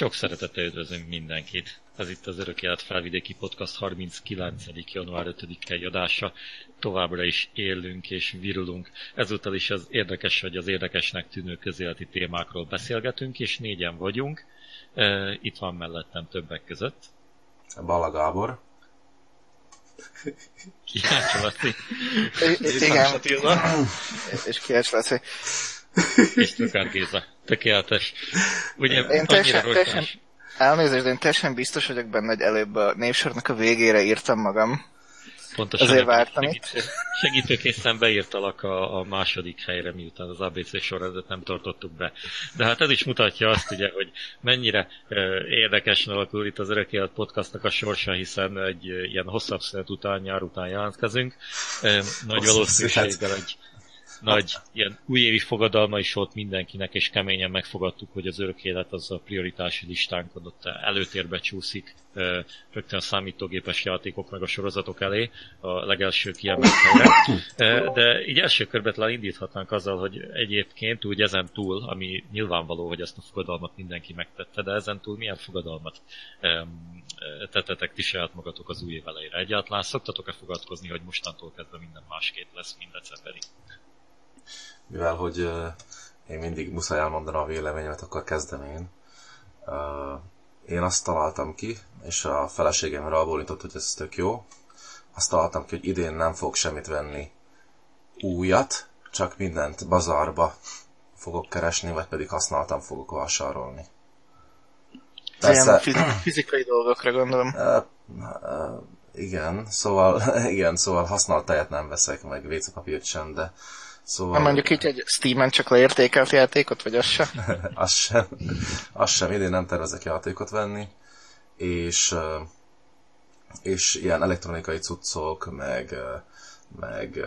Sok szeretettel üdvözlünk mindenkit. Ez itt az Örök Élet Felvidéki Podcast 39. január 5-i adása. Továbbra is élünk és virulunk. Ezúttal is az érdekes vagy az érdekesnek tűnő közéleti témákról beszélgetünk, és négyen vagyunk. Itt van mellettem többek között. Bala Gábor. Kiács Laci. Igen. És Kiács Laci. És Tukár Géza. Tökéletes. Ugye, én teljesen, teljesen, elnézést, de én teljesen biztos vagyok benne, hogy előbb a névsornak a végére írtam magam. Pontosan. Azért vártam segítő, itt. Segítőkészen beírtalak a, a második helyre, miután az ABC sorrendet nem tartottuk be. De hát ez is mutatja azt ugye, hogy mennyire uh, érdekesen alakul itt az Örök Élet podcastnak a sorsa, hiszen egy uh, ilyen hosszabb szünet után, nyár után jelentkezünk. Uh, nagy valószínűséggel egy nagy ilyen újévi fogadalma is volt mindenkinek, és keményen megfogadtuk, hogy az örök élet az a prioritási listánkon ott előtérbe csúszik, rögtön a számítógépes játékok meg a sorozatok elé, a legelső kiemelt helyre. De így első körben talán indíthatnánk azzal, hogy egyébként úgy ezen túl, ami nyilvánvaló, hogy ezt a fogadalmat mindenki megtette, de ezen túl milyen fogadalmat tettetek ti saját magatok az új év elejére? Egyáltalán szoktatok-e fogadkozni, hogy mostantól kezdve minden másképp lesz, mint decemberi? Mivel hogy én mindig muszáj elmondanom a véleményemet, akkor kezdem én. Én azt találtam ki, és a feleségem rábólintott, hogy ez tök jó. Azt találtam ki, hogy idén nem fog semmit venni újat, csak mindent bazarba fogok keresni, vagy pedig használtam fogok vásárolni. Persze, Ilyen fizikai dolgokra gondolom. Uh, uh, igen, szóval, igen, szóval használt tejet nem veszek, meg WC-papírt sem, de Szóval... Nem mondjuk így egy Steam-en csak leértékelt játékot, vagy az sem? az sem. Az sem. Idén nem tervezek játékot venni. És, és ilyen elektronikai cuccok, meg, meg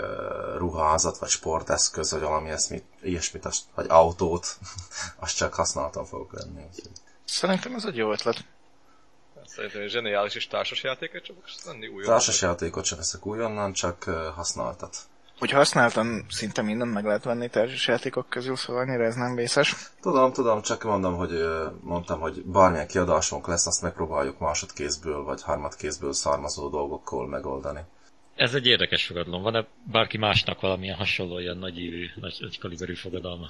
ruházat, vagy sporteszköz, vagy valami ilyesmit, ilyesmit vagy autót, azt csak használtam fogok venni. Szerintem ez egy jó ötlet. Szerintem egy zseniális és társas játékot csak venni újonnan. Társas játékot sem veszek újonnan, csak használtat. Hogy használtan szinte mindent meg lehet venni társas játékok közül, szóval annyira ez nem vészes. Tudom, tudom, csak mondom, hogy mondtam, hogy bármilyen kiadásunk lesz, azt megpróbáljuk másodkézből vagy harmadkézből származó dolgokkal megoldani. Ez egy érdekes fogadalom. Van-e bárki másnak valamilyen hasonló ilyen nagy ívű, nagy, nagy kaliberű fogadalma?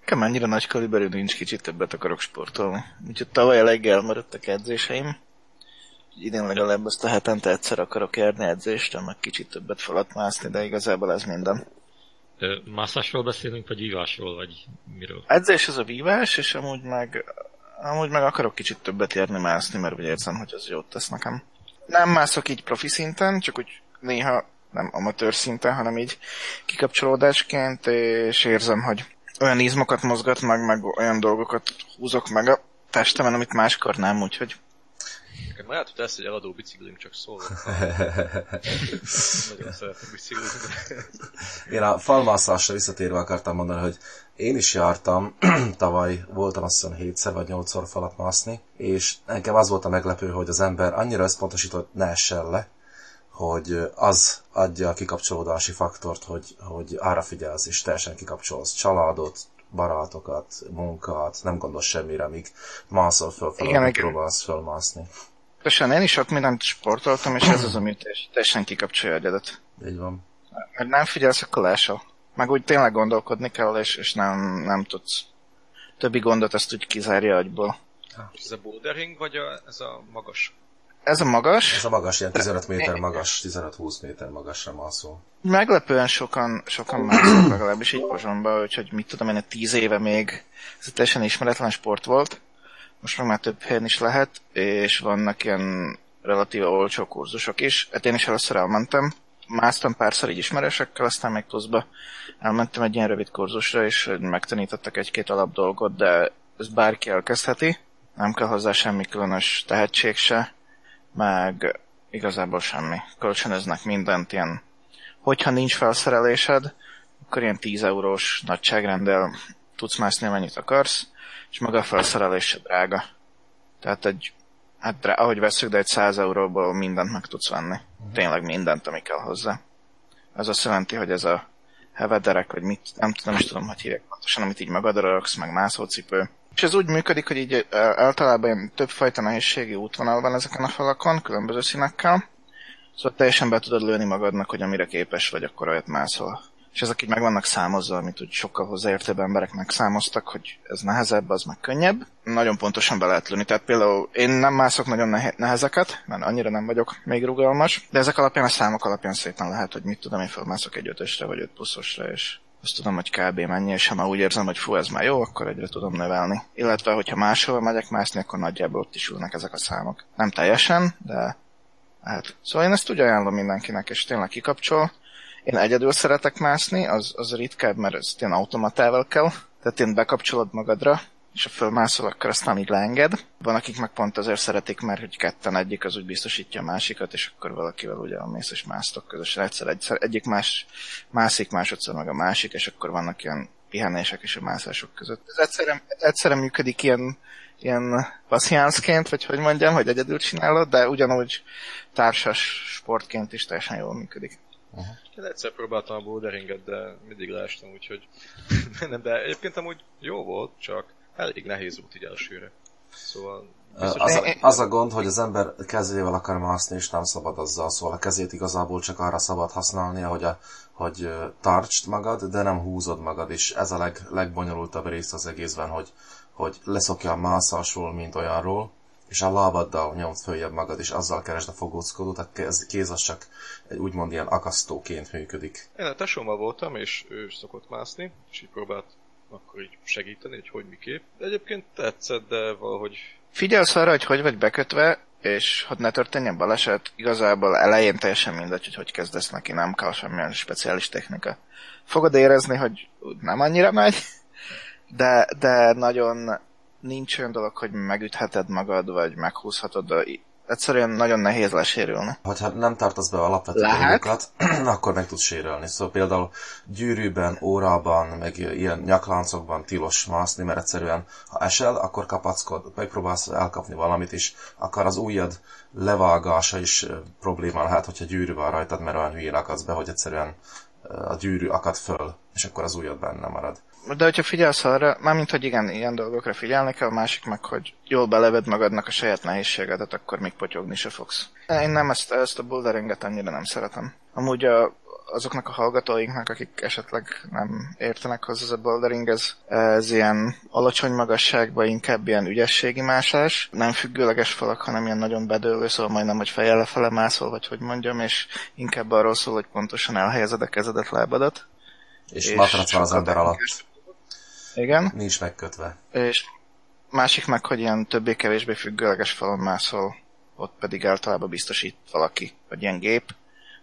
Nekem ennyire nagy kaliberű nincs, kicsit többet akarok sportolni. Úgyhogy tavaly elég elmaradtak edzéseim idén legalább ezt a hetente egyszer akarok járni edzést, meg kicsit többet falat mászni, de igazából ez minden. Mászásról beszélünk, vagy vívásról, vagy miről? Edzés az a vívás, és amúgy meg, amúgy meg akarok kicsit többet járni mászni, mert úgy érzem, hogy az jót tesz nekem. Nem mászok így profi szinten, csak úgy néha nem amatőr szinten, hanem így kikapcsolódásként, és érzem, hogy olyan izmokat mozgat meg, meg olyan dolgokat húzok meg a testemen, amit máskor nem, úgyhogy Nekem lehet, hogy lesz egy eladó biciklünk, csak szól. Nagyon szeretem biciklizni. Én a falmászásra visszatérve akartam mondani, hogy én is jártam, tavaly voltam azt hiszem hétszer vagy nyolcszor falat mászni, és nekem az volt a meglepő, hogy az ember annyira összpontosított, ne essen le, hogy az adja a kikapcsolódási faktort, hogy, hogy ára figyelsz, és teljesen kikapcsolsz családot, barátokat, munkát, nem gondolsz semmire, míg mászol föl, fel, próbálsz fölmászni. Pontosan, én is sok mindent sportoltam, és ez az, ami teljesen kikapcsolja a agyadat. Így van. Mert nem figyelsz, akkor lásol. Meg úgy tényleg gondolkodni kell, és, és nem, nem tudsz. Többi gondot ezt úgy kizárja agyból. Ez a bouldering, vagy a, ez a magas? Ez a magas. Ez a magas, ilyen 15 méter magas, 15-20 méter magasra mászó. Meglepően sokan, sokan másznak legalábbis így Pozsonban, úgyhogy mit tudom én, 10 éve még ez teljesen ismeretlen sport volt most meg már több helyen is lehet, és vannak ilyen relatíve olcsó kurzusok is. Hát én is először elmentem, másztam párszor így ismeresekkel, aztán még pluszba elmentem egy ilyen rövid kurzusra, és megtanítottak egy-két alap dolgot, de ez bárki elkezdheti, nem kell hozzá semmi különös tehetség se, meg igazából semmi. Kölcsönöznek mindent ilyen. Hogyha nincs felszerelésed, akkor ilyen 10 eurós nagyságrendel tudsz mászni, mennyit akarsz, és maga a felszerelés se drága. Tehát egy, hát drá, ahogy veszük, de egy 100 euróból mindent meg tudsz venni. Uh-huh. Tényleg mindent, ami kell hozzá. Ez azt jelenti, hogy ez a hevederek, vagy mit, nem, nem is tudom, hogy hívják pontosan, amit így magadra raksz, meg mászócipő, És ez úgy működik, hogy így általában ilyen többfajta nehézségi útvonal van ezeken a falakon, különböző színekkel. Szóval teljesen be tudod lőni magadnak, hogy amire képes vagy, akkor olyat mászol. És ezek így meg vannak számozva, amit úgy sokkal hozzáértőbb emberek megszámoztak, hogy ez nehezebb, az meg könnyebb. Nagyon pontosan be lehet lőni. Tehát például én nem mászok nagyon nehezeket, mert annyira nem vagyok még rugalmas, de ezek alapján a számok alapján szépen lehet, hogy mit tudom, én felmászok egy ötösre vagy öt pluszosra, és azt tudom, hogy kb. mennyi, és ha már úgy érzem, hogy fú, ez már jó, akkor egyre tudom növelni. Illetve, hogyha máshol megyek mászni, akkor nagyjából ott is ülnek ezek a számok. Nem teljesen, de hát. Szóval én ezt úgy ajánlom mindenkinek, és tényleg kikapcsol. Én egyedül szeretek mászni, az, az ritkább, mert ez ilyen automatával kell. Tehát én bekapcsolod magadra, és ha fölmászol, akkor azt nem így leenged. Van, akik meg pont azért szeretik, mert hogy ketten egyik az úgy biztosítja a másikat, és akkor valakivel ugye mész és másztok közösen. Egyszer, egyszer egyik más mászik, másodszor meg a másik, és akkor vannak ilyen pihenések és a mászások között. Ez egyszerűen, egyszerűen működik ilyen, ilyen passziánszként, vagy hogy mondjam, hogy egyedül csinálod, de ugyanúgy társas sportként is teljesen jól működik. Én egyszer próbáltam a boulderinget, de mindig leestem, úgyhogy nem, de egyébként amúgy jó volt, csak elég nehéz út így elsőre. Szóval... Az a, az a gond, hogy az ember kezével akar mászni, és nem szabad azzal, szóval a kezét igazából csak arra szabad használnia, hogy, a, hogy tartsd magad, de nem húzod magad, és ez a leg, legbonyolultabb rész az egészben, hogy, hogy leszokja a mászásról, mint olyanról, és a lábaddal nyomd följebb magad, és azzal keresd a fogóckodót, a kéz az csak egy úgymond ilyen akasztóként működik. Én a tesómmal voltam, és ő is szokott mászni, és így próbált akkor így segíteni, hogy hogy miképp. De egyébként tetszett, de valahogy... Figyelsz arra, hogy hogy vagy bekötve, és hogy ne történjen baleset, igazából elején teljesen mindegy, hogy hogy kezdesz neki, nem kell semmilyen speciális technika. Fogod érezni, hogy nem annyira megy, de, de nagyon nincs olyan dolog, hogy megütheted magad, vagy meghúzhatod, egyszerűen nagyon nehéz lesérülni. Ha nem tartasz be alapvető dolgokat, akkor meg tudsz sérülni. Szóval például gyűrűben, órában, meg ilyen nyakláncokban tilos mászni, mert egyszerűen ha esel, akkor kapackod, megpróbálsz elkapni valamit is, akkor az ujjad levágása is probléma lehet, hogyha gyűrű van rajtad, mert olyan hülyén akadsz be, hogy egyszerűen a gyűrű akad föl, és akkor az ujjad benne marad. De hogyha figyelsz arra, mármint, hogy igen, ilyen dolgokra figyelni kell, a másik meg, hogy jól beleved magadnak a saját nehézségedet, akkor még potyogni se fogsz. Én nem ezt, ezt a boulderinget annyira nem szeretem. Amúgy a, azoknak a hallgatóinknak, akik esetleg nem értenek hozzá ez a bouldering, ez, ez ilyen alacsony magasságban inkább ilyen ügyességi másás, nem függőleges falak, hanem ilyen nagyon bedőlő, szóval majdnem, hogy fejjel lefele mászol, vagy hogy mondjam, és inkább arról szól, hogy pontosan elhelyezed a kezedet, lábadat. És, és matrac van az ember alatt. Igen. Nincs megkötve. És másik meg, hogy ilyen többé-kevésbé függőleges falon mászol, ott pedig általában biztosít valaki, vagy ilyen gép,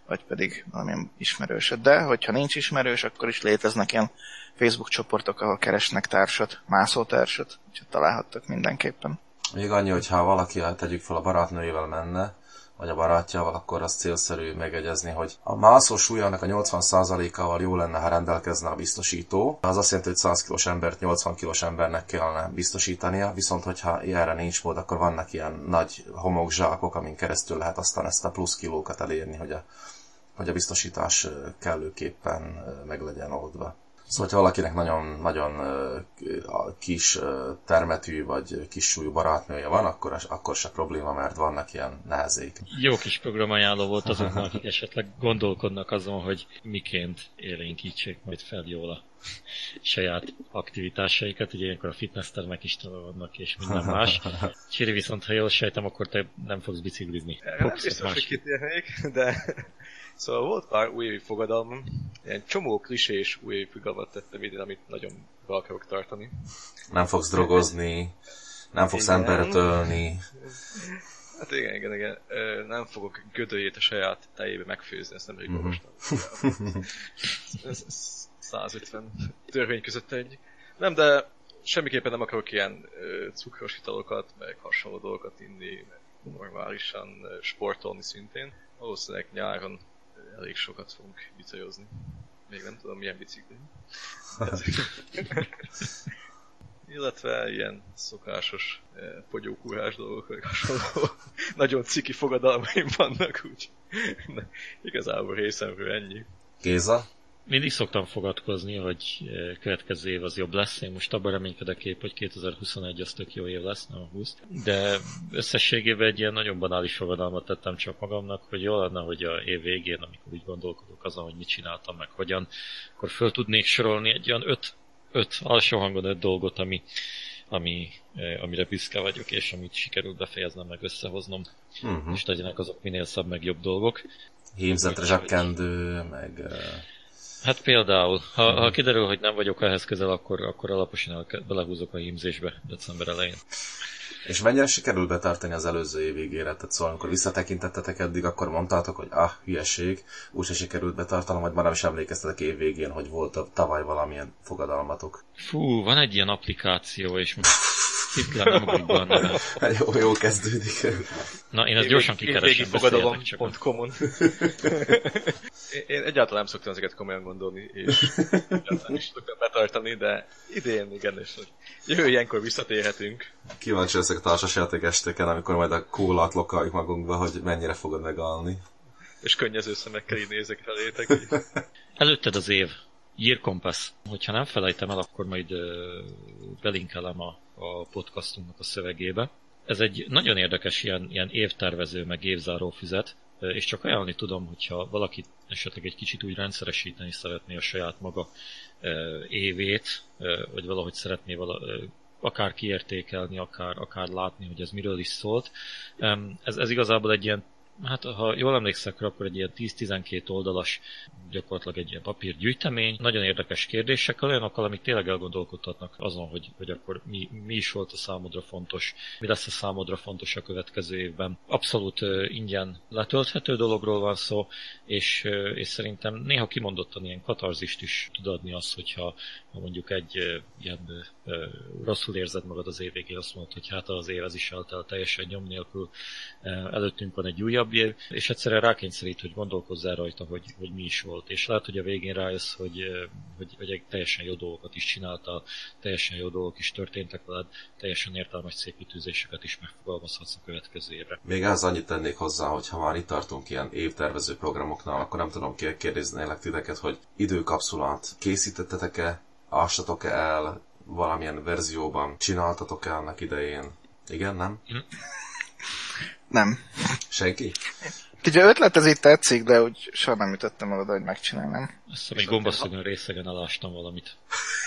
vagy pedig valamilyen ismerősöd. De, hogyha nincs ismerős, akkor is léteznek ilyen Facebook csoportok, ahol keresnek társat, mászótársat, úgyhogy találhattak mindenképpen. Még annyi, hogyha valaki, tegyük fel a barátnőjével menne, vagy a barátjával, akkor az célszerű megegyezni, hogy a mászó súlyának a 80%-ával jó lenne, ha rendelkezne a biztosító. Az azt jelenti, hogy 100 kilós embert 80 kilós embernek kellene biztosítania, viszont hogyha erre nincs mód, akkor vannak ilyen nagy homokzsákok, amin keresztül lehet aztán ezt a plusz kilókat elérni, hogy a, hogy a biztosítás kellőképpen meg legyen oldva. Szóval, ha valakinek nagyon, nagyon kis termetű vagy kis súlyú barátnője van, akkor, akkor se probléma, mert vannak ilyen nehezék. Jó kis programajánló volt azoknak, akik esetleg gondolkodnak azon, hogy miként élénkítsék majd fel jól a saját aktivitásaikat, ugye ilyenkor a fitnesstermek is tele vannak, és minden más. Csiri viszont, ha jól sejtem, akkor te nem fogsz biciklizni. Nem biztos, más. hogy kitérnék, de Szóval volt pár újévi fogadalmam, ilyen csomó klisés újévi fogadalmat tettem idén, amit nagyon be akarok tartani. Nem fogsz drogozni, nem fogsz igen. embert ölni. Hát igen, igen, igen. Nem fogok gödöjét a saját tejébe megfőzni, ezt nem elég mm-hmm. Ez 150 törvény között egy. Nem, de semmiképpen nem akarok ilyen cukros italokat, meg hasonló dolgokat inni, meg normálisan sportolni szintén. Valószínűleg nyáron elég sokat fogunk bicajhozni. Még nem tudom milyen bicikli. Illetve ilyen szokásos eh, fogyókúrás dolgok, vagy hasonló. Nagyon ciki fogadalmaim vannak, úgy. igazából részemről ennyi. Géza? Mindig szoktam fogadkozni, hogy eh, következő év az jobb lesz. Én most abban reménykedek épp, hogy 2021 az tök jó év lesz, nem a 20. De összességében egy ilyen nagyon banális fogadalmat tettem csak magamnak, hogy jó lenne, hogy a év végén, amikor úgy gondolkodok azon, hogy mit csináltam, meg hogyan, akkor föl tudnék sorolni egy olyan öt, öt alsó hangon öt dolgot, ami, ami, eh, amire büszke vagyok, és amit sikerült befejeznem, meg összehoznom, uh-huh. és legyenek azok minél szebb, meg jobb dolgok. Hímzetre zsakkendő, meg... Hát például, ha, ha kiderül, hogy nem vagyok ehhez közel, akkor, akkor alaposan el, belehúzok a hímzésbe december elején. És mennyire sikerült betartani az előző év végére? Tehát szóval, amikor visszatekintettetek eddig, akkor mondtátok, hogy ah, hülyeség, úgyse sikerült betartanom, vagy már nem is emlékeztetek év végén, hogy volt tavaly valamilyen fogadalmatok. Fú, van egy ilyen applikáció, és most Hitler nem ugrik be a neve. jó, jó kezdődik. Na, én ezt gyorsan kikeresem, beszéljetek csak. .com-on. én egyáltalán nem szoktam ezeket komolyan gondolni, és egyáltalán is szoktam betartani, de idén igen, és hogy jövő ilyenkor visszatérhetünk. Kíváncsi leszek a társasjáték estéken, amikor majd a kólát lokaljuk magunkba, hogy mennyire fogod megalni. És könnyező szemekkel így nézek felétek. Előtted az év. Year Compass. Hogyha nem felejtem el, akkor majd belinkelem a, a podcastunknak a szövegébe. Ez egy nagyon érdekes ilyen, ilyen évtervező, meg évzáró füzet, és csak ajánlani tudom, hogyha valaki esetleg egy kicsit úgy rendszeresíteni szeretné a saját maga évét, vagy valahogy szeretné vala, akár kiértékelni, akár, akár látni, hogy ez miről is szólt. Ez, ez igazából egy ilyen hát ha jól emlékszek, akkor egy ilyen 10-12 oldalas, gyakorlatilag egy ilyen papírgyűjtemény, nagyon érdekes kérdésekkel, olyanokkal, amik tényleg elgondolkodhatnak azon, hogy, hogy akkor mi, mi is volt a számodra fontos, mi lesz a számodra fontos a következő évben. Abszolút ingyen letölthető dologról van szó, és, és szerintem néha kimondottan ilyen katarzist is tud adni az, hogyha ha mondjuk egy ilyen uh, rosszul érzed magad az év végén, azt mondod, hogy hát az év ez is eltelt teljesen nyom nélkül, előttünk van egy újabb év, és egyszerűen rákényszerít, hogy gondolkozzál rajta, hogy, hogy mi is volt. És lehet, hogy a végén rájössz, hogy, hogy, hogy egy teljesen jó dolgokat is csinálta, teljesen jó dolgok is történtek veled, teljesen értelmes szépítőzéseket is megfogalmazhatsz a következő évre. Még ez annyit tennék hozzá, hogy ha már itt tartunk ilyen évtervező programoknál, akkor nem tudom kérdeznélek titeket, hogy időkapszulát készítettetek-e, ásatok-e el, valamilyen verzióban csináltatok-e annak idején? Igen, nem? Hm. Nem. Senki? Ugye ötlet ez itt tetszik, de úgy soha nem ütöttem oda, hogy megcsinálnám. Azt hiszem, egy gombaszögön részegen elástam valamit.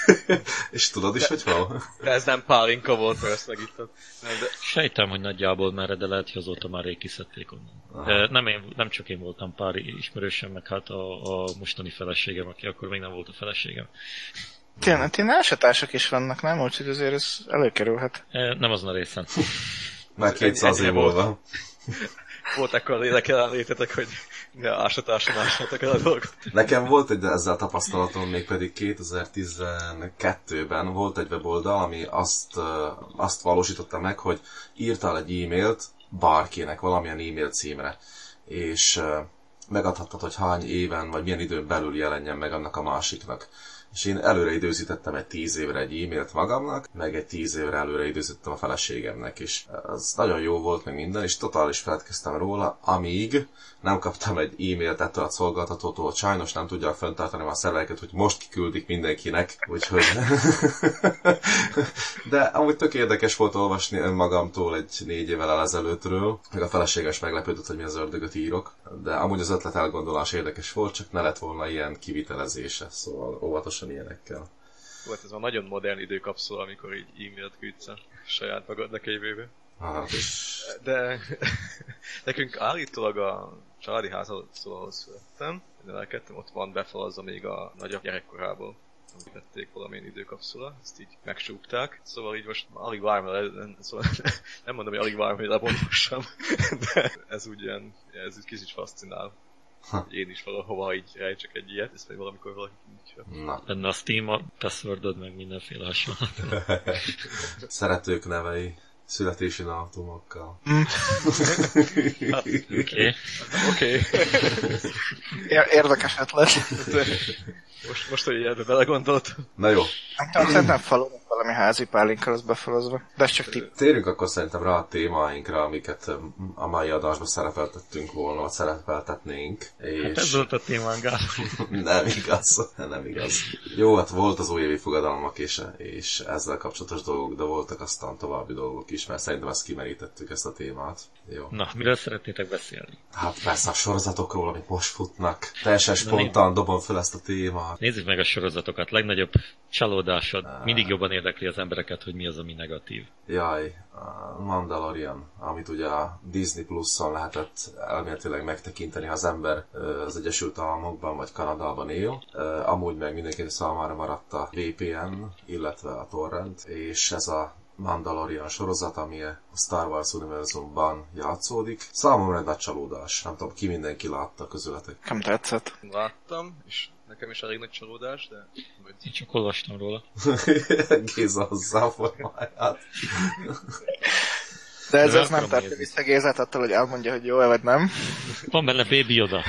És tudod is, de, hogy hol? De ez nem pálinka volt, mert ezt megitted. Nem, de... Sejtem, hogy nagyjából merre, de lehet, hogy azóta már rég kiszedték onnan. De nem, én, nem csak én voltam pár ismerősem, meg hát a, a mostani feleségem, aki akkor még nem volt a feleségem. Tényleg, tényleg elsatások is vannak, nem? Úgyhogy azért ez előkerülhet. Nem azon a részen. Már 200 év múlva. Volt ekkor lélek jelenlétetek, hogy ne ásatáson ásatok el a dolgot. Nekem volt egy ezzel tapasztalatom, még pedig 2012-ben volt egy weboldal, ami azt, azt valósította meg, hogy írtál egy e-mailt bárkinek, valamilyen e-mail címre, és megadhattad, hogy hány éven, vagy milyen időn belül jelenjen meg annak a másiknak és én előre időzítettem egy tíz évre egy e-mailt magamnak, meg egy tíz évre előre időzítettem a feleségemnek is. Ez nagyon jó volt meg minden, és totális feledkeztem róla, amíg nem kaptam egy e-mailt ettől a szolgáltatótól, hogy sajnos nem tudják fenntartani a szerveket, hogy most kiküldik mindenkinek, úgyhogy... De amúgy tök érdekes volt olvasni önmagamtól egy négy évvel ezelőttről, meg a feleséges meglepődött, hogy mi az ördögöt írok, de amúgy az ötlet elgondolás érdekes volt, csak ne lett volna ilyen kivitelezése, szóval óvatosan ilyenekkel. Volt ez a nagyon modern időkapszula, amikor így e-mailt küldsz a saját magadnak jövőbe. Hát. De nekünk állítólag a családi házalszóhoz születtem, nevelkedtem, ott van befalazza még a nagyobb gyerekkorából amit vették valamilyen időkapszula, ezt így megsúgták, szóval így most alig várom, szóval nem mondom, hogy alig várom, hogy lebontossam, de ez úgy ilyen, ez úgy kicsit fascinál. Ha. Én is valahova így rejtsek egy ilyet, ezt még valamikor valaki nincs. Na. Benne a Steam, a passwordod, meg mindenféle hasonló. Szeretők nevei születési dátumokkal. Oké. Oké. Érdekes ötlet. Most, most, hogy ebbe belegondolt. Na jó, Nem tudom, szerintem falunak valami házi pálinkkal az befelezve. De ez csak tipp. Térjünk akkor szerintem rá a témáinkra, amiket a mai adásban szerepeltettünk volna, vagy szerepeltetnénk. És... Hát ez volt a témánk, nem igaz, nem igaz. Jó, hát volt az újévi fogadalmak és, és ezzel kapcsolatos dolgok, de voltak aztán további dolgok is, mert szerintem ezt kimerítettük ezt a témát. Jó. Na, miről szeretnétek beszélni? Hát persze a sorozatokról, amik most futnak. Teljesen spontán dobom fel ezt a témát. Nézzük meg a sorozatokat. Legnagyobb csalódásod. Mindig jobban érdekli az embereket, hogy mi az, ami negatív. Jaj, a Mandalorian, amit ugye a Disney Plus-on lehetett elméletileg megtekinteni, ha az ember az Egyesült Államokban vagy Kanadában él. Amúgy meg mindenki számára maradt a VPN, illetve a torrent, és ez a Mandalorian sorozat, ami a Star Wars univerzumban játszódik. Számomra egy nagy csalódás. Nem tudom, ki mindenki látta közületek. Nem tetszett. Láttam, és nekem is elég nagy csalódás, de... Én csak olvastam róla. Géza hozzá a formáját. De ez, ez nem tartja vissza Gézát attól, hogy elmondja, hogy jó vagy nem. Van benne Baby Yoda.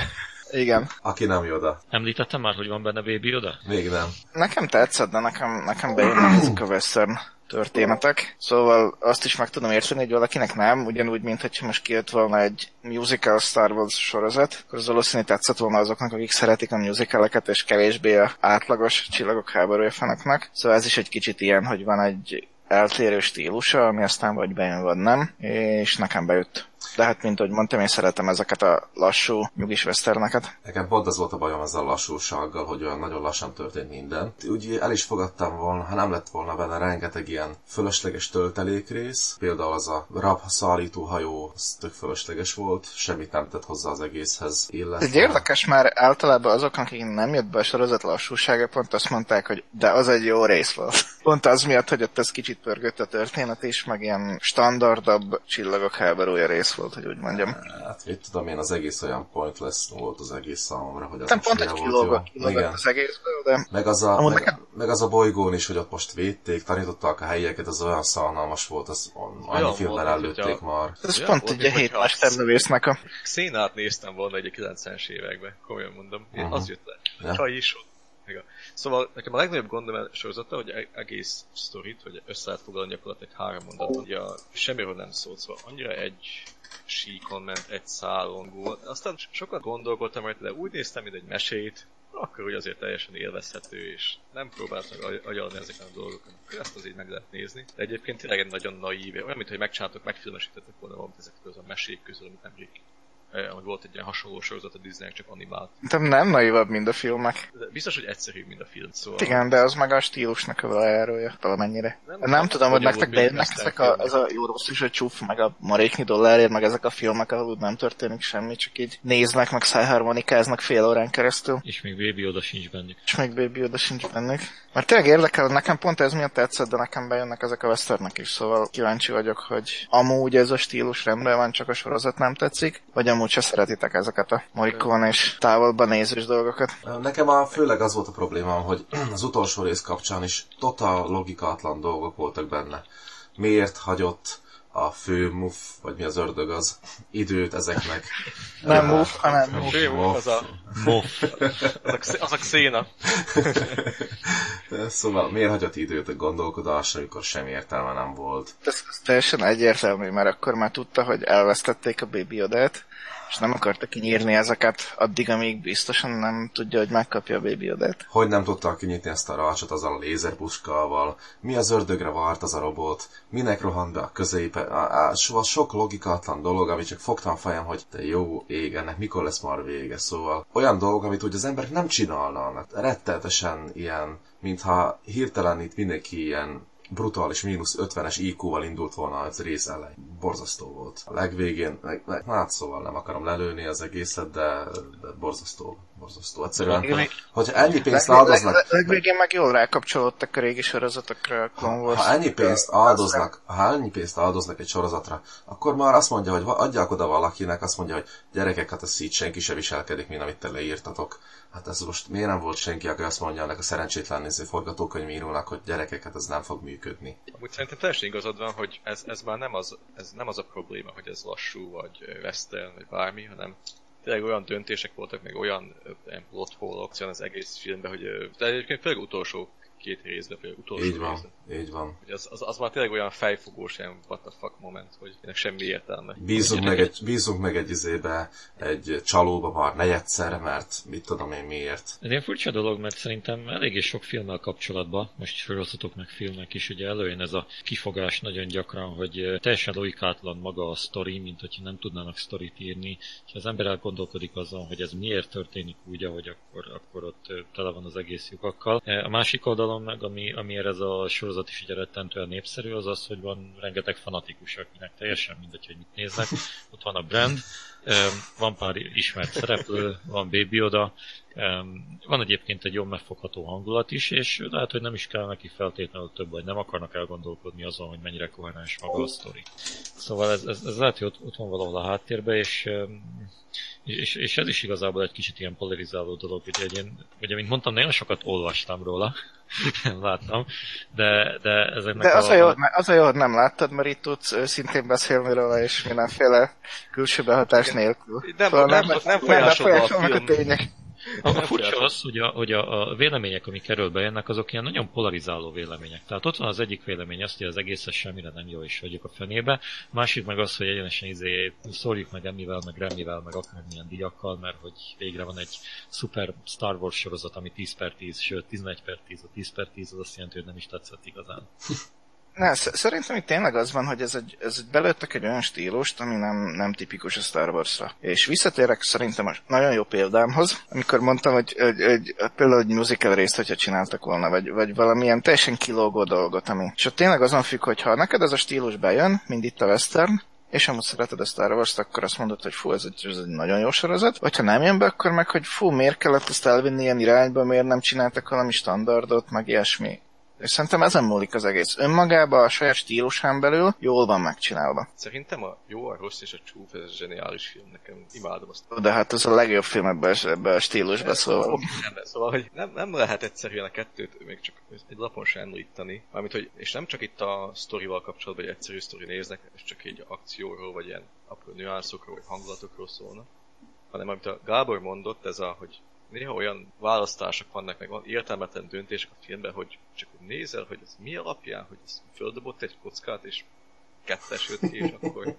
Igen. Aki nem Yoda. Említettem már, hogy van benne Baby Yoda? Még nem. Nekem tetszett, de nekem, nekem ezek a western történetek. Szóval azt is meg tudom érteni, hogy valakinek nem, ugyanúgy, mint hogyha most kijött volna egy musical Star Wars sorozat, akkor az valószínű tetszett volna azoknak, akik szeretik a musicaleket, és kevésbé a átlagos csillagok háborúja fanoknak. Szóval ez is egy kicsit ilyen, hogy van egy eltérő stílusa, ami aztán vagy bejön, vagy nem, és nekem bejött. De hát, mint ahogy mondtam, én szeretem ezeket a lassú, nyugis westerneket. Nekem pont az volt a bajom ezzel a lassúsággal, hogy olyan nagyon lassan történt minden. Úgy el is fogadtam volna, ha nem lett volna benne rengeteg ilyen fölösleges töltelékrész. Például az a rab szállító hajó, az tök fölösleges volt, semmit nem tett hozzá az egészhez. Illetve... Ez érdekes, már általában azok, akik nem jött be a sorozat lassúsága, pont azt mondták, hogy de az egy jó rész volt. Pont az miatt, hogy ott ez kicsit pörgött a történet is, meg ilyen standardabb csillagok háborúja rész volt, hogy úgy mondjam. Hát, mit tudom én, az egész olyan pointless volt az egész számomra, hogy az Nem pont egy kilógott az egészből, de... Meg az, a, meg, nekem... meg, az a bolygón is, hogy ott most védték, tanították a helyieket, az olyan szalmalmas volt, az annyi filmben előtték már. Ez ja, pont egy a hét mesterlövésznek a... Szénát néztem volna egy 90-es években, komolyan mondom. Én uh-huh. az jött le. Ja. is ott Szóval nekem a legnagyobb gondom a sorozata, hogy e- egész sztorit, hogy össze lehet foglalni gyakorlatilag három mondatot, hogy a, semmiről nem szólt, szóval annyira egy síkon ment, egy szálon volt. Aztán sokat gondolkodtam rajta, de úgy néztem, mint egy mesét, akkor hogy azért teljesen élvezhető, és nem próbáltam agyalni ezeken a dolgokat. Ezt azért meg lehet nézni. De egyébként tényleg egy nagyon naív, olyan, mint hogy megcsináltok, megfilmesítettek volna valamit ezekről a mesék közül, amit nemrég hogy volt egy ilyen hasonló sorozat a Disney, csak animált. De nem naivabb, mint a filmek. De biztos, hogy egyszerűbb, mint a film, szóval... Igen, de az meg a stílusnak a valajárója, valamennyire. Nem, nem, nem tudom, hogy nektek bejönnek ezek a, ez a jó rossz is, a csúf, meg a maréknyi dollárért, meg ezek a filmek, ahol nem történik semmi, csak így néznek, meg szájharmonikáznak fél órán keresztül. És még Baby oda sincs bennük. És még Baby oda sincs bennük. Mert tényleg érdekel, nekem pont ez miatt tetszett, de nekem bejönnek ezek a westernek is, szóval kíváncsi vagyok, hogy amúgy ez a stílus rendben van, csak a sorozat nem tetszik, vagy amúgy se szeretitek ezeket a morikon és távolban nézős dolgokat. Nekem a főleg az volt a problémám, hogy az utolsó rész kapcsán is totál logikátlan dolgok voltak benne. Miért hagyott a fő muff, vagy mi az ördög az, időt ezeknek. Nem muff, hanem muff. Fő muff, az a muff. Az a, az a xéna. szóval miért hagyott időt a gondolkodásra, amikor semmi értelme nem volt? Ez, ez teljesen egyértelmű, mert akkor már tudta, hogy elvesztették a Baby Odát, és nem akarta kinyírni ezeket addig, amíg biztosan nem tudja, hogy megkapja a Baby Odát. Hogy nem tudta kinyitni ezt a rácsot azzal a lézerpuskával, mi az ördögre vart az a robot, minek rohant be a középe, a, a, sok logikátlan dolog, amit csak fogtam fejem, hogy te jó ég, ennek mikor lesz már vége, szóval olyan dolgok, amit úgy az emberek nem csinálnának. Retteltesen ilyen, mintha hirtelen itt mindenki ilyen brutális mínusz 50-es IQ-val indult volna az rész elején. Borzasztó volt. A legvégén, meg, meg, hát szóval nem akarom lelőni az egészet, de, de borzasztó. Borzasztó. Egyszerűen, hogy, hogyha ennyi pénzt áldoznak... Leg, legvégén meg jól rákapcsolódtak a régi sorozatokra, a Clone Wars. Ha, ennyi pénzt áldoznak, ha ennyi pénzt áldoznak egy sorozatra, akkor már azt mondja, hogy adják oda valakinek, azt mondja, hogy gyerekek, hát ez így senki se viselkedik, mint amit te leírtatok hát ez most miért nem volt senki, aki azt mondja ennek a szerencsétlen néző forgatókönyvírónak, hogy gyerekek, hát ez nem fog működni. Amúgy szerintem teljesen igazad van, hogy ez, ez már nem az, ez nem az a probléma, hogy ez lassú, vagy western, vagy bármi, hanem tényleg olyan döntések voltak, meg olyan plot hole az egész filmben, hogy de egyébként főleg utolsó két részbe, vagy utolsó Így van, részbe. Így van. Az, az, az, már tényleg olyan fejfogós, ilyen what the fuck moment, hogy ennek semmi értelme. Bízunk meg, egy, bízunk meg egy izébe, egy csalóba már negyedszerre, mert mit tudom én miért. Ez ilyen furcsa dolog, mert szerintem eléggé sok filmmel kapcsolatban, most sorozatok meg filmek is, ugye előjön ez a kifogás nagyon gyakran, hogy teljesen logikátlan maga a sztori, mint hogyha nem tudnának sztorit írni, és az ember elgondolkodik azon, hogy ez miért történik úgy, ahogy akkor, akkor ott tele van az egész lyukakkal. E, A másik oldalon meg, ami, amiért ez a sorozat is ugye rettentően népszerű, az az, hogy van rengeteg fanatikus, akinek teljesen mindegy, hogy mit néznek. Ott van a brand, van pár ismert szereplő, van Baby Yoda, Em, Van egyébként egy jól megfogható hangulat is, és lehet, hogy nem is kell neki feltétlenül több, vagy nem akarnak elgondolkodni azon, hogy mennyire koherens maga a sztori. Szóval ez, ez, ez lehet, hogy ott, ott van valahol a háttérben, és, és, és, ez is igazából egy kicsit ilyen polarizáló dolog, ugye, egy ilyen, ugye mint mondtam, nagyon sokat olvastam róla, láttam, de, de ezeknek De az a, a, jó, az a jó, hogy nem láttad, mert itt tudsz őszintén beszélni róla, és mindenféle külső behatás nélkül. Nem- Szóval nem- nem befolyásolva a befolyásolnak a film. tények. A Nem furcsa az, hogy, a, hogy a, a vélemények, amik erről bejönnek, azok ilyen nagyon polarizáló vélemények. Tehát ott van az egyik vélemény az, hogy az egész semmire nem jó, és vagyok a fenébe. A másik meg az, hogy egyenesen izé, szóljuk meg emmivel, meg remmivel, meg akármilyen diakkal, mert hogy végre van egy szuper Star Wars sorozat, ami 10 per 10, sőt 11 per 10, a 10 per 10 az azt jelenti, hogy nem is tetszett igazán. Ne, sz- szerintem itt tényleg az van, hogy ez egy, ez egy belőttek egy olyan stílust, ami nem, nem tipikus a Star Wars-ra. És visszatérek szerintem a nagyon jó példámhoz, amikor mondtam, hogy, hogy, hogy például egy musical részt, hogyha csináltak volna, vagy, vagy valamilyen teljesen kilógó dolgot, ami. És ott tényleg azon függ, hogy ha neked ez a stílus bejön, mint itt a western, és amúgy szereted a Star Wars-t, akkor azt mondod, hogy fú, ez egy, ez egy nagyon jó sorozat. Vagy ha nem jön be, akkor meg, hogy fú, miért kellett ezt elvinni ilyen irányba, miért nem csináltak valami standardot, meg ilyesmi. És szerintem ezen múlik az egész. Önmagában a saját stílusán belül jól van megcsinálva. Szerintem a jó, a rossz és a csúf, ez egy zseniális film, nekem imádom azt. De hát ez a legjobb film ebben a, ebbe a stílusban, szóval. Nem, szóval, hogy nem, nem lehet egyszerűen a kettőt még csak egy lapon sem említeni. Mármint, hogy, és nem csak itt a sztorival kapcsolatban egy egyszerű sztori néznek, és csak egy akcióról, vagy ilyen apró nüanszokról, vagy hangulatokról szólna, hanem amit a Gábor mondott, ez a, hogy néha olyan választások vannak, meg van értelmetlen döntések a filmben, hogy csak úgy nézel, hogy ez mi alapján, hogy ez földobott egy kockát, és kettes jött ki, és akkor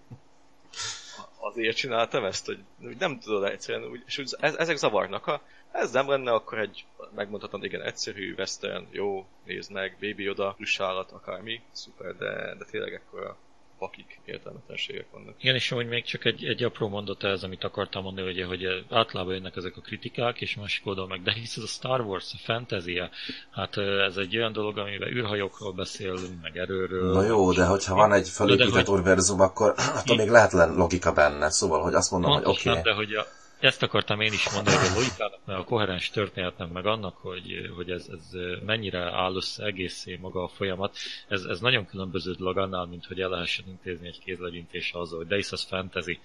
azért csináltam ezt, hogy nem tudod egyszerűen, úgy, és úgy, ez, ezek zavarnak. Ha ez nem lenne, akkor egy, megmondhatom, igen, egyszerű, western, jó, nézd meg, baby oda, állat, akármi, szuper, de, de tényleg ekkora bakik értelmetlenségek vannak. Igen, és amúgy még csak egy, egy apró mondata ez, amit akartam mondani, ugye, hogy általában jönnek ezek a kritikák, és másik oldal meg, de hisz ez a Star Wars, a fantasy hát ö, ez egy olyan dolog, amiben űrhajókról beszélünk, meg erőről. Na jó, de hogyha van egy felépített De hogy- univerzum, akkor attól még lehet logika benne. Szóval, hogy azt mondom, hogy oké. Pontosan, de hogy a, ezt akartam én is mondani, hogy a logikának, meg a koherens történetnek, meg annak, hogy, hogy ez, ez mennyire áll össze egészé maga a folyamat, ez, ez nagyon különböző dolog annál, mint hogy el lehessen intézni egy kézlegyintés azzal, hogy de hisz az fantasy,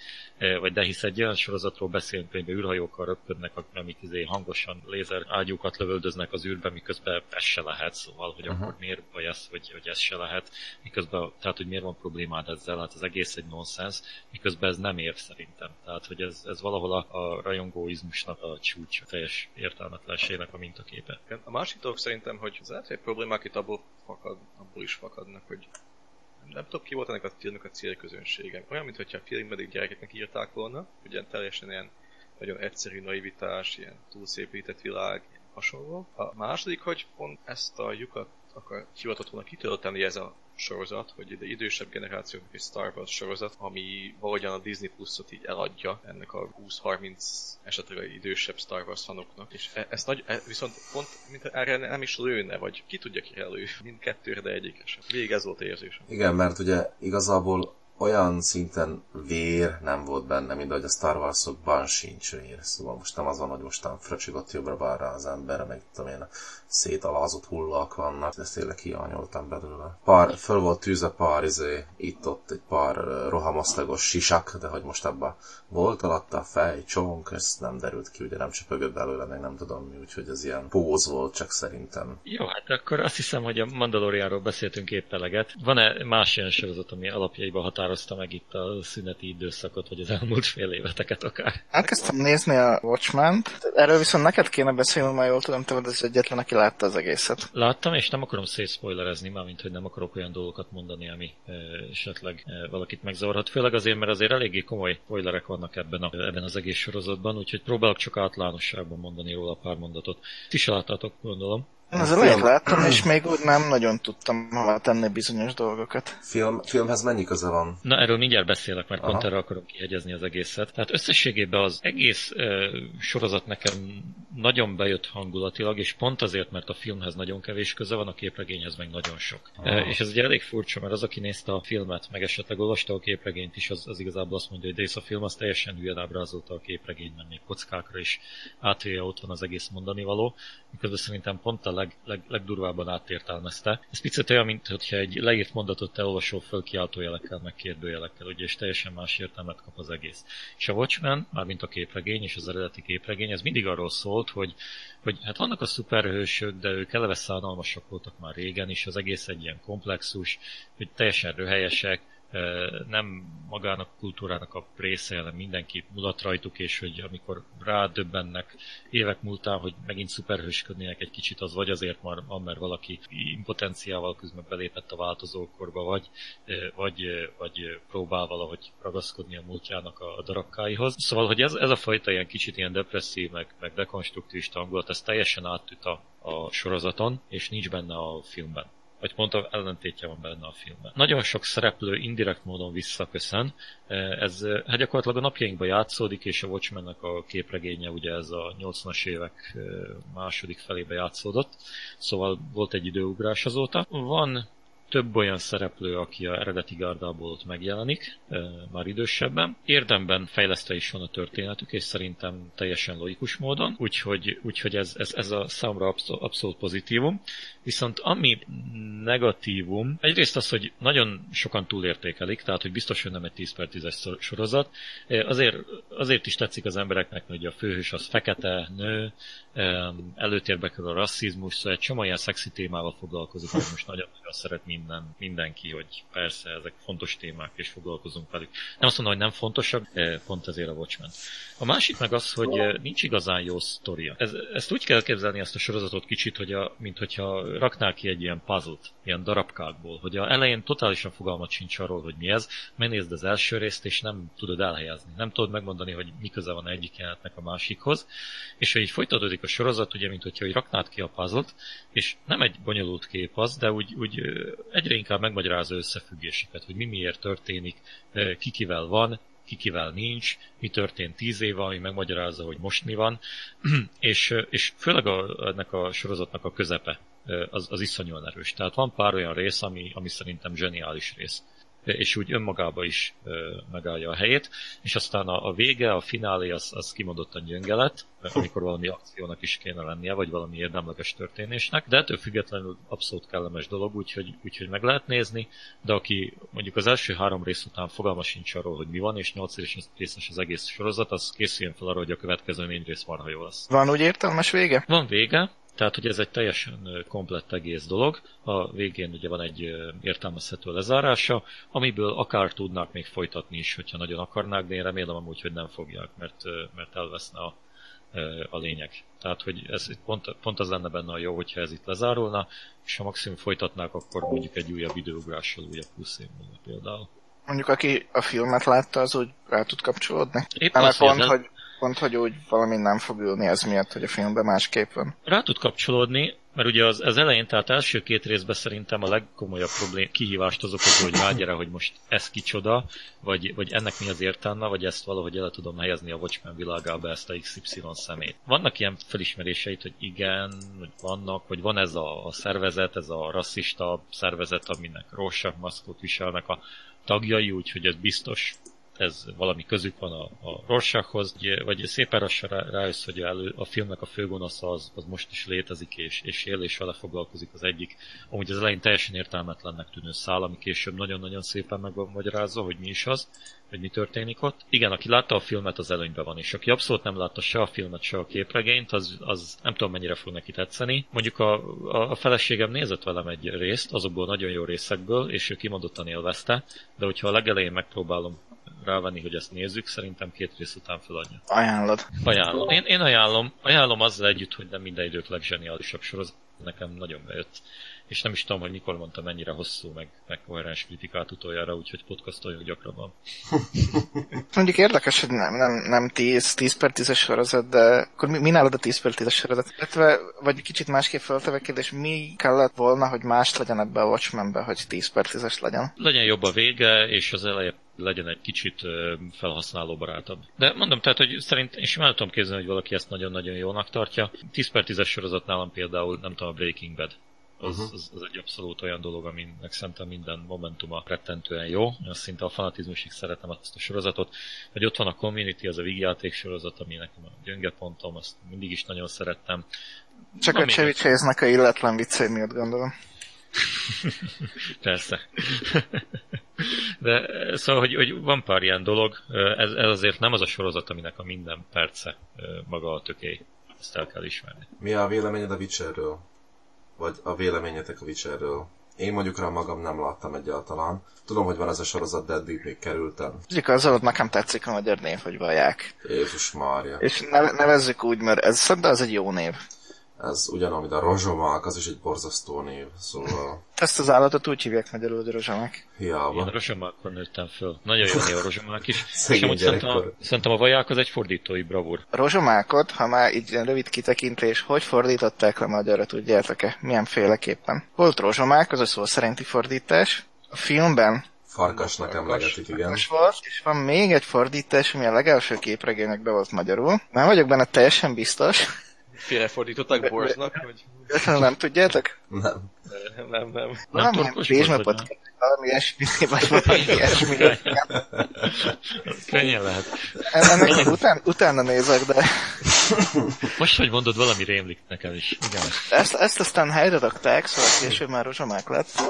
vagy de hisz egy olyan sorozatról beszélünk, hogy űrhajókkal röpködnek, amik izé hangosan lézer ágyúkat lövöldöznek az űrbe, miközben ez se lehet, szóval, hogy uh-huh. akkor miért vagy ez, hogy, hogy ez se lehet, miközben, tehát, hogy miért van problémád ezzel, hát az egész egy nonsens, miközben ez nem ér szerintem. Tehát, hogy ez, ez valahol a, a rajongóizmusnak a csúcs, a teljes értelmetlenségnek a mintaképe. A másik dolog szerintem, hogy az hogy problémák itt abból, fakad, abból is fakadnak, hogy nem tudom ki volt ennek a filmnek a célközönsége. Olyan, mintha a filmedig gyerekeknek írták volna, ugye teljesen ilyen nagyon egyszerű naivitás, ilyen túlszépített világ, hasonló. A második, hogy pont ezt a lyukat akar hivatott volna kitölteni ez a sorozat, hogy ide idősebb generációknak egy Star Wars sorozat, ami valahogyan a Disney Plus-ot így eladja ennek a 20-30 esetleg idősebb Star Wars fanoknak, és e- ezt nagy, e- viszont pont mint erre nem is lőne, vagy ki tudja ki elő, mindkettőre, de egyikre sem. Végig ez volt érzésem. Igen, mert ugye igazából olyan szinten vér nem volt benne, mint ahogy a Star Wars-okban sincs vér. Szóval most nem az van, hogy mostan fröcsigott jobbra-balra az ember, meg tudom én, szétalázott hullak vannak, de ezt tényleg hiányoltam belőle. Pár, föl volt tűzve pár, izé, itt-ott egy pár rohamosztagos sisak, de hogy most abban volt alatta fej, csonk, ez nem derült ki, ugye nem csöpögött belőle, meg nem tudom mi, úgyhogy ez ilyen póz volt csak szerintem. Jó, hát akkor azt hiszem, hogy a Mandalorianról beszéltünk épp eleget. Van-e más ilyen sorozat, ami alapjaiban hatás határozta meg itt a szüneti időszakot, vagy az elmúlt fél éveteket akár. Elkezdtem nézni a Watchmen-t, erről viszont neked kéne beszélni, már jól tudom, te vagy az egyetlen, aki látta az egészet. Láttam, és nem akarom szétszpoilerezni, mármint, hogy nem akarok olyan dolgokat mondani, ami esetleg valakit megzavarhat. Főleg azért, mert azért eléggé komoly spoilerek vannak ebben, a, ebben az egész sorozatban, úgyhogy próbálok csak általánosságban mondani róla pár mondatot. Ti se láttátok, gondolom. Az elejét láttam, és még úgy nem nagyon tudtam hova tenni bizonyos dolgokat. Film, filmhez mennyi köze van? Na, erről mindjárt beszélek, mert Aha. pont erre akarom kihegyezni az egészet. Tehát összességében az egész uh, sorozat nekem nagyon bejött hangulatilag, és pont azért, mert a filmhez nagyon kevés köze van, a képregényhez meg nagyon sok. Uh, és ez ugye elég furcsa, mert az, aki nézte a filmet, meg esetleg olvasta a képregényt is, az, az igazából azt mondja, hogy Days a film az teljesen hülyen ábrázolta a képregényt, mert még kockákra is átvéve ott van az egész mondani való, miközben szerintem pont a leg, leg, legdurvábban átértelmezte. Ez picit olyan, mint hogyha egy leírt mondatot te olvasol föl kiáltójelekkel, meg kérdőjelekkel, ugye, és teljesen más értelmet kap az egész. És a Watchmen, mármint a képregény és az eredeti képregény, ez mindig arról szólt, hogy, hogy hát vannak a szuperhősök, de ők eleve szánalmasak voltak már régen, és az egész egy ilyen komplexus, hogy teljesen röhelyesek, nem magának a kultúrának a része, hanem mindenki mulat rajtuk, és hogy amikor rádöbbennek évek múltán, hogy megint szuperhősködnének egy kicsit, az vagy azért már, mert valaki impotenciával közben belépett a változókorba, vagy, vagy, vagy próbál valahogy ragaszkodni a múltjának a darabkáihoz. Szóval, hogy ez, ez a fajta ilyen kicsit ilyen depresszív, meg, meg dekonstruktív hangulat, ez teljesen áttüt a, a sorozaton, és nincs benne a filmben vagy pont a ellentétje van benne a filmben. Nagyon sok szereplő indirekt módon visszaköszön. Ez hát gyakorlatilag a napjainkban játszódik, és a watchmen a képregénye ugye ez a 80-as évek második felébe játszódott, szóval volt egy időugrás azóta. Van több olyan szereplő, aki a eredeti gárdából ott megjelenik, már idősebben. Érdemben fejlesztve is van a történetük, és szerintem teljesen logikus módon, úgyhogy, úgyhogy ez, ez, ez a számra abszolút pozitívum. Viszont ami negatívum, egyrészt az, hogy nagyon sokan túlértékelik, tehát hogy biztos, hogy nem egy 10 per 10-es sorozat. Azért, azért is tetszik az embereknek, hogy a főhős az fekete, nő, előtérbe kerül a rasszizmus, szóval egy csomó ilyen szexi témával foglalkozik, hogy most nagyon-nagyon szeret minden, mindenki, hogy persze ezek fontos témák, és foglalkozunk velük. Nem azt mondom, hogy nem fontosak, pont ezért a Watchmen. A másik meg az, hogy nincs igazán jó sztoria. Ez, ezt úgy kell képzelni ezt a sorozatot kicsit, hogy a, mint hogyha raknál ki egy ilyen puzzle ilyen darabkákból, hogy a elején totálisan fogalmat sincs arról, hogy mi ez, megnézd az első részt, és nem tudod elhelyezni. Nem tudod megmondani, hogy mi köze van egyik jelenetnek a másikhoz, és hogy így folytatódik a sorozat, ugye, mint hogyha hogy raknád ki a puzzle és nem egy bonyolult kép az, de úgy, úgy egyre inkább megmagyarázza összefüggéseket, hogy mi miért történik, kikivel van, kikivel nincs, mi történt tíz éve, ami megmagyarázza, hogy most mi van, és, és főleg a, ennek a sorozatnak a közepe az, az iszonyúan erős. Tehát van pár olyan rész, ami, ami szerintem zseniális rész és úgy önmagába is megállja a helyét, és aztán a, a vége, a finálé az, az kimondottan gyönge lett, amikor valami akciónak is kéne lennie, vagy valami érdemleges történésnek, de ettől függetlenül abszolút kellemes dolog, úgyhogy, úgyhogy meg lehet nézni, de aki mondjuk az első három rész után fogalma sincs arról, hogy mi van, és nyolc részes az egész sorozat, az készüljön fel arra, hogy a következő négy rész marha jó lesz. Van úgy értelmes vége? Van vége, tehát, hogy ez egy teljesen komplett egész dolog. A végén ugye van egy értelmezhető lezárása, amiből akár tudnák még folytatni is, hogyha nagyon akarnák, de én remélem amúgy, hogy nem fogják, mert, mert elveszne a, a lényeg. Tehát, hogy ez pont, pont az lenne benne a jó, hogyha ez itt lezárulna, és ha maximum folytatnák, akkor mondjuk egy újabb időugrással, újabb 20 év múlva például. Mondjuk aki a filmet látta, az úgy rá tud kapcsolódni? Épp nem pont, hogy Pont, hogy úgy valami nem fog ülni ez miatt, hogy a filmben másképp van. Rá tud kapcsolódni, mert ugye az, az elején, tehát első két részben szerintem a legkomolyabb problém, kihívást az okozó, hogy rágyere, hogy most ez kicsoda, vagy, vagy ennek mi az értelme, vagy ezt valahogy el tudom helyezni a Watchmen világába ezt a XY szemét. Vannak ilyen felismeréseit, hogy igen, hogy vannak, hogy van ez a, a szervezet, ez a rasszista szervezet, aminek Rorschach maszkot viselnek a tagjai, úgyhogy ez biztos ez valami közük van a, a Rorschachhoz, vagy szépen lassan rá, rájössz, hogy elő, a filmnek a főgonosza az, az most is létezik, és, és él, és vele foglalkozik az egyik. Amúgy az elején teljesen értelmetlennek tűnő szál, ami később nagyon-nagyon szépen meg van magyarázva, hogy mi is az, hogy mi történik ott. Igen, aki látta a filmet, az előnyben van, és aki abszolút nem látta se a filmet, se a képregényt, az, az nem tudom mennyire fog neki tetszeni. Mondjuk a, a, a feleségem nézett velem egy részt, azokból nagyon jó részekből, és ő kimondottan élvezte, de hogyha a legelején megpróbálom rávenni, hogy ezt nézzük, szerintem két rész után feladja. Ajánlod. Ajánlom. Én, én ajánlom. Ajánlom azzal együtt, hogy nem minden idők legzseniálisabb sorozat. Nekem nagyon bejött és nem is tudom, hogy mikor mondtam mennyire hosszú, meg, meg koherens kritikát utoljára, úgyhogy podcastoljuk gyakrabban. Mondjuk érdekes, hogy nem, nem, nem 10, 10 per 10-es sorozat, de akkor mi, mi nálad a 10 per 10-es sorozat? Illetve, vagy kicsit másképp felteve kérdés, mi kellett volna, hogy más legyen ebbe a Watchmenbe, hogy 10 per 10-es legyen? Legyen jobb a vége, és az eleje legyen egy kicsit felhasználóbarátabb. De mondom, tehát, hogy szerint én sem tudom képzelni, hogy valaki ezt nagyon-nagyon jónak tartja. 10 per 10-es sorozat nálam például, nem tudom, a Breaking Bad az, uh-huh. az, az egy abszolút olyan dolog, aminek szerintem minden momentuma rettentően jó. Én azt szinte a fanatizmusig szeretem azt a sorozatot. Hogy ott van a Community, az a vígjáték sorozat, ami nekem a gyönge pontom, azt mindig is nagyon szerettem. Csak Na, a Chevy a illetlen viccei miatt gondolom. Persze. De szóval, hogy, hogy van pár ilyen dolog, ez, ez azért nem az a sorozat, aminek a minden perce maga a töké. Ezt el kell ismerni. Mi a véleményed a Witcherről? Vagy a véleményetek a Witcherről. Én mondjuk rá magam nem láttam egyáltalán. Tudom, hogy van ez a sorozat, de eddig még kerültem. Mondjuk az alatt nekem tetszik a magyar név, hogy vaják. Jézus Mária. És nevezzük úgy, mert ez szerintem ez egy jó név ez ugyanúgy, mint a rozsomák, az is egy borzasztó név, szóval... Ezt az állatot úgy hívják magyarul, hogy rozsomák. Hiába. Én rozsomákon nőttem föl. Nagyon jó név a rozsomák is. Szegény szerintem, a, szerintem a vaják az egy fordítói bravúr. Rozsomákot, ha már így rövid kitekintés, hogy fordították le magyarra, tudjátok-e? Milyen féleképpen? Volt rozsomák, az a szó szerinti fordítás. A filmben Farkasnak emlegetik, igen. Farkas volt, és van még egy fordítás, ami a legelső képregénynek be volt magyarul. Nem vagyok benne teljesen biztos, Félrefordították Borznak, hogy... Nem tudjátok? Nem. Nem, nem, nem. Nem turkos Bézsmapot valami ilyesmi, vagy valami ilyesmi. Könnyen lehet. Ennek még után, utána nézek, de... Most, hogy mondod, valami rémlik nekem is. Igen. Ezt, ezt aztán helyre rakták, szóval később már rozsomák lett.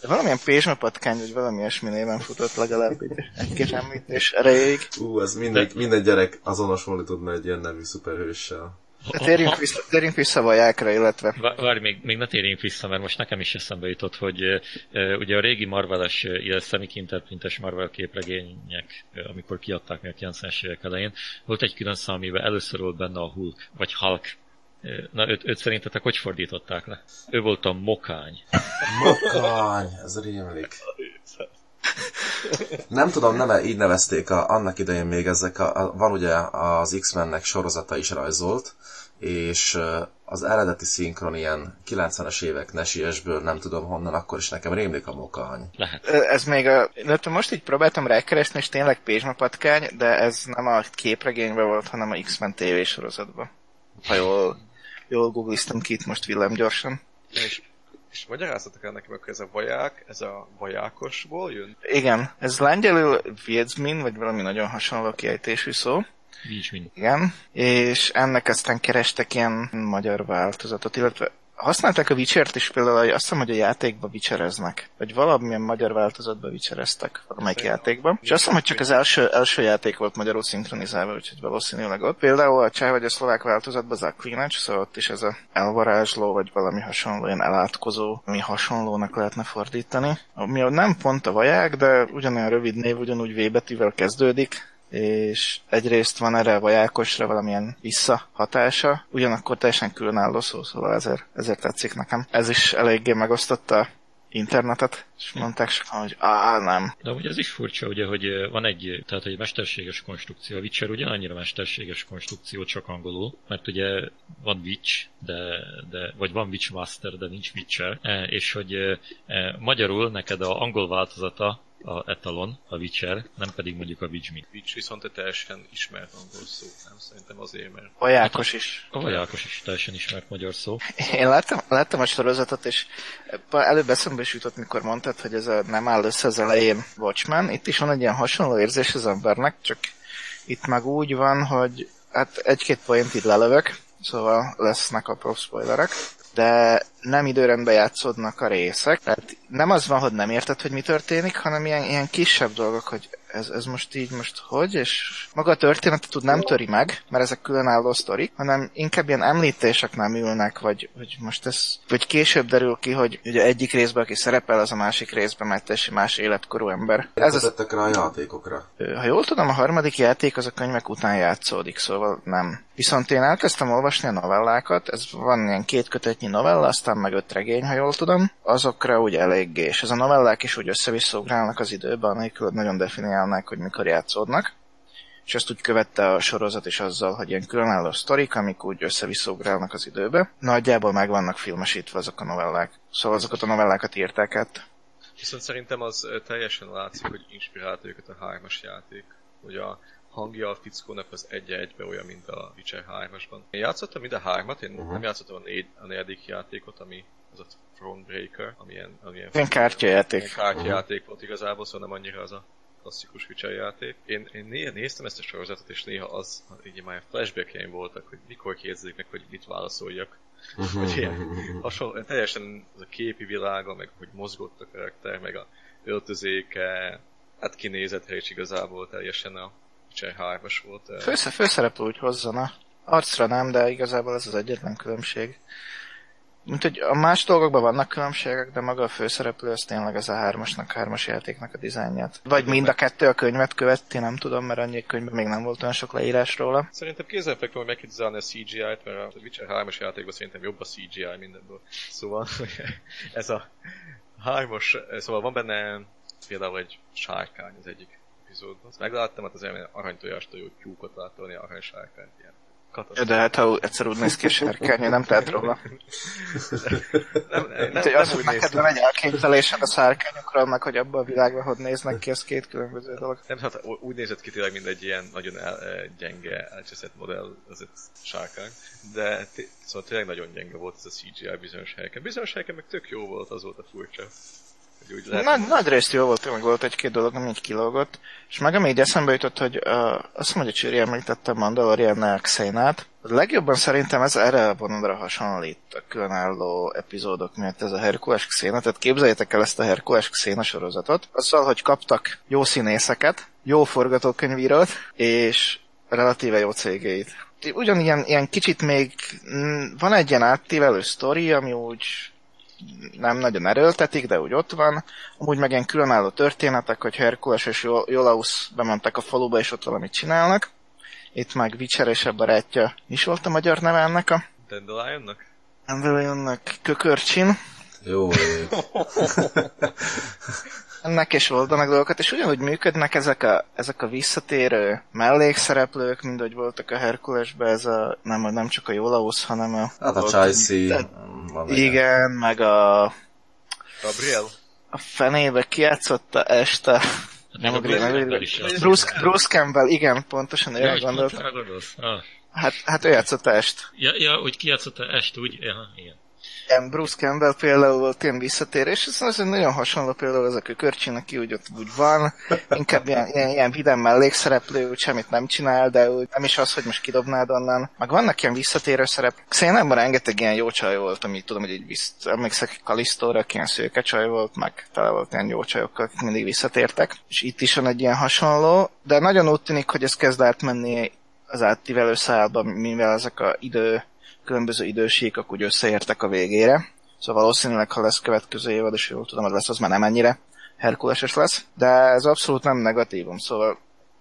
De valamilyen pézsmapatkány, vagy valami ilyesmi néven futott legalább így egy-két említés erejéig. Ú, ez minden, minden gyerek azonosulni tudna egy ilyen nevű szuperhőssel. De térjünk vissza, térjünk vissza vajákra, illetve... Várj, még, még ne térjünk vissza, mert most nekem is eszembe jutott, hogy uh, ugye a régi Marveles, illetve semikinterprintes Marvel képregények, amikor kiadták meg a 90-es évek elején, volt egy külön szám, amiben először volt benne a Hulk, vagy Hulk. Na, őt, őt szerintetek hogy fordították le? Ő volt a mokány. Mokány, ez rémlik. Nem tudom, nem így nevezték a, annak idején még ezek a, a van ugye az X-mennek sorozata is rajzolt, és az eredeti szinkron ilyen 90-es évek nesiesből, nem tudom honnan, akkor is nekem rémlik a mokány. Lehet. Ez még a... Most így próbáltam rákeresni, és tényleg pézsmapatkány, de ez nem a képregényben volt, hanem a X-Men tévésorozatban. Ha jól, jól googliztam ki itt most villám gyorsan. És és magyarázatok el nekem, hogy ez a vaják, ez a vajákosból jön? Igen, ez lengyelül Viedzmin, vagy valami nagyon hasonló kiejtésű szó. Viedzmin. Igen, és ennek aztán kerestek ilyen magyar változatot, illetve használták a Witcher-t is például, azt hiszem, hogy a játékba Witchereznek. Vagy valamilyen magyar változatba Witchereztek valamelyik játékban. És azt hiszem, hogy csak az első, első játék volt magyarul szinkronizálva, úgyhogy valószínűleg ott. Például a cseh vagy a szlovák változatban Zaklinach, szóval ott is ez a elvarázsló, vagy valami hasonló, ilyen elátkozó, ami hasonlónak lehetne fordítani. Ami nem pont a vaják, de ugyanolyan rövid név, ugyanúgy V betűvel kezdődik, és egyrészt van erre a vajákosra valamilyen visszahatása, ugyanakkor teljesen különálló szó, szóval ezért, ezért tetszik nekem. Ez is eléggé megosztotta internetet, és mondták sokan, hogy á, nem. De ugye ez is furcsa, ugye, hogy van egy, tehát egy mesterséges konstrukció. A Witcher ugye annyira mesterséges konstrukció, csak angolul, mert ugye van Witch, de, de, vagy van Witch Master, de nincs Witcher, e, és hogy e, magyarul neked a angol változata a etalon, a Witcher, nem pedig mondjuk a Witchmi. Witch viszont egy teljesen ismert angol szó, nem szerintem azért, mert... Vajákos is. A vajákos is teljesen ismert magyar szó. Én láttam, láttam a sorozatot, és előbb eszembe is jutott, mikor mondtad, hogy ez a, nem áll össze az elején Watchmen. Itt is van egy ilyen hasonló érzés az embernek, csak itt meg úgy van, hogy hát egy-két point itt lelövök, szóval lesznek a spoilerek de nem időrendben játszódnak a részek. Tehát nem az van, hogy nem érted, hogy mi történik, hanem ilyen, ilyen kisebb dolgok, hogy ez, ez most így, most hogy, és maga a történetet tud nem töri meg, mert ezek különálló sztorik, hanem inkább ilyen említések nem ülnek, vagy, vagy most ez, vagy később derül ki, hogy ugye egyik részben, aki szerepel, az a másik részben, mert teljesen más életkorú ember. Ez az... rá a játékokra? Ha jól tudom, a harmadik játék az a könyvek után játszódik, szóval nem. Viszont én elkezdtem olvasni a novellákat, ez van ilyen két kötetnyi novella, aztán meg öt regény, ha jól tudom, azokra úgy eléggé, és ez a novellák is úgy össze az időben, anélkül nagyon definiálnák, hogy mikor játszódnak és ezt úgy követte a sorozat is azzal, hogy ilyen különálló sztorik, amik úgy összevisszógrálnak az időbe. Nagyjából meg vannak filmesítve azok a novellák. Szóval azokat a novellákat írták át. Viszont szerintem az teljesen látszik, hogy inspirált őket a hármas játék. Hogy a hangja a fickónak az egy egybe olyan, mint a Witcher 3-asban. Én játszottam mind a hármat, én uh-huh. nem játszottam a, négy, a negyedik játékot, ami az a Thronebreaker, amilyen... amilyen Ilyen kártyajáték. Kártyajáték uh-huh. volt igazából, szóval nem annyira az a klasszikus Witcher játék. Én, én néha néztem ezt a sorozatot, és néha az, így már flashbackjeim voltak, hogy mikor kérdezik meg, hogy mit válaszoljak. Uh-huh. hogy ilyen hasonló, teljesen az a képi világa, meg hogy mozgott a karakter, meg a öltözéke, hát kinézett is igazából teljesen a Witcher 3-as volt. Fősze, főszereplő úgy hozzana. Arcra nem, de igazából ez az egyetlen különbség. Mint hogy a más dolgokban vannak különbségek, de maga a főszereplő az tényleg ez a hármasnak, hármas játéknak a dizájnját. Vagy mind a kettő a könyvet követi, nem tudom, mert annyi könyvben még nem volt olyan sok leírás róla. Szerintem kézenfekvő, hogy megkritizálni a CGI-t, mert a Witcher 3-as játékban szerintem jobb a CGI mindenből. Szóval ez a hármas, szóval van benne például egy sárkány az egyik epizódban. Azt megláttam, hát az aranytojástól jó tyúkot látolni, arany ilyen de hát ha egyszer úgy néz ki a sárkány, nem tehet róla. nem, nem, nem, az, hogy neked van egy elképzelésed a sárkányokról, meg hogy abban a világban hogy néznek ki, ez két különböző dolog. Nem, hát úgy nézett ki tényleg, mint egy ilyen nagyon el, eh, gyenge, elcseszett modell, az egy sárkány, de szóval tényleg nagyon gyenge volt ez a CGI bizonyos helyeken. Bizonyos helyeken meg tök jó volt, az volt a furcsa úgy lehet. Nagy, nagy részt jó volt, meg volt egy-két dolog, ami így kilógott. És meg ami így eszembe jutott, hogy uh, azt mondja, hogy Csiri említette Mandalorian Xénát. A legjobban szerintem ez erre a vonalra hasonlít a különálló epizódok miatt ez a Herkules Xéna. Tehát képzeljétek el ezt a Herkules Xéna sorozatot. Azzal, hogy kaptak jó színészeket, jó forgatókönyvírót, és relatíve jó cégeit. Ugyanilyen ilyen kicsit még mm, van egy ilyen áttévelő sztori, ami úgy nem nagyon erőltetik, de úgy ott van. Amúgy meg ilyen különálló történetek, hogy Herkules és Jolaus bementek a faluba, és ott valamit csinálnak. Itt meg Witcher és a barátja. is volt a magyar neve ennek a? Dandelionnak? Dandelionnak Kökörcsin. Jó. ennek is oldanak dolgokat, és ugyanúgy működnek ezek a, ezek a visszatérő mellékszereplők, mint hogy voltak a Herkulesbe, ez a, nem, nem csak a Jolaus, hanem a... Hát a Chelsea. Igen, meg a... Gabriel? A fenébe kiátszotta este... Nem a Gabriel, Bruce, Bruce Campbell, igen, pontosan ő gondoltam. Ah. Hát, hát ő játszotta est. Ja, ja, úgy kijátszotta est, úgy, ja, igen ilyen Bruce Campbell például volt ilyen visszatérés, ez az nagyon hasonló például az a kökörcsin, aki úgy ott úgy van, inkább ilyen, ilyen, ilyen vidám mellékszereplő, úgy semmit nem csinál, de úgy nem is az, hogy most kidobnád onnan. Meg vannak ilyen visszatérő szerep. Szerintem rengeteg ilyen jó csaj volt, amit tudom, hogy így vissza, emlékszek Kalisztóra, ilyen szőke csaj volt, meg tele volt ilyen jó csajokkal, akik mindig visszatértek. És itt is van egy ilyen hasonló, de nagyon úgy tűnik, hogy ez kezd átmenni az átívelő szálba, mivel ezek a idő különböző idősíkak úgy összeértek a végére. Szóval valószínűleg, ha lesz következő évad, és jól tudom, hogy lesz, az már nem ennyire herkuleses lesz, de ez abszolút nem negatívum, szóval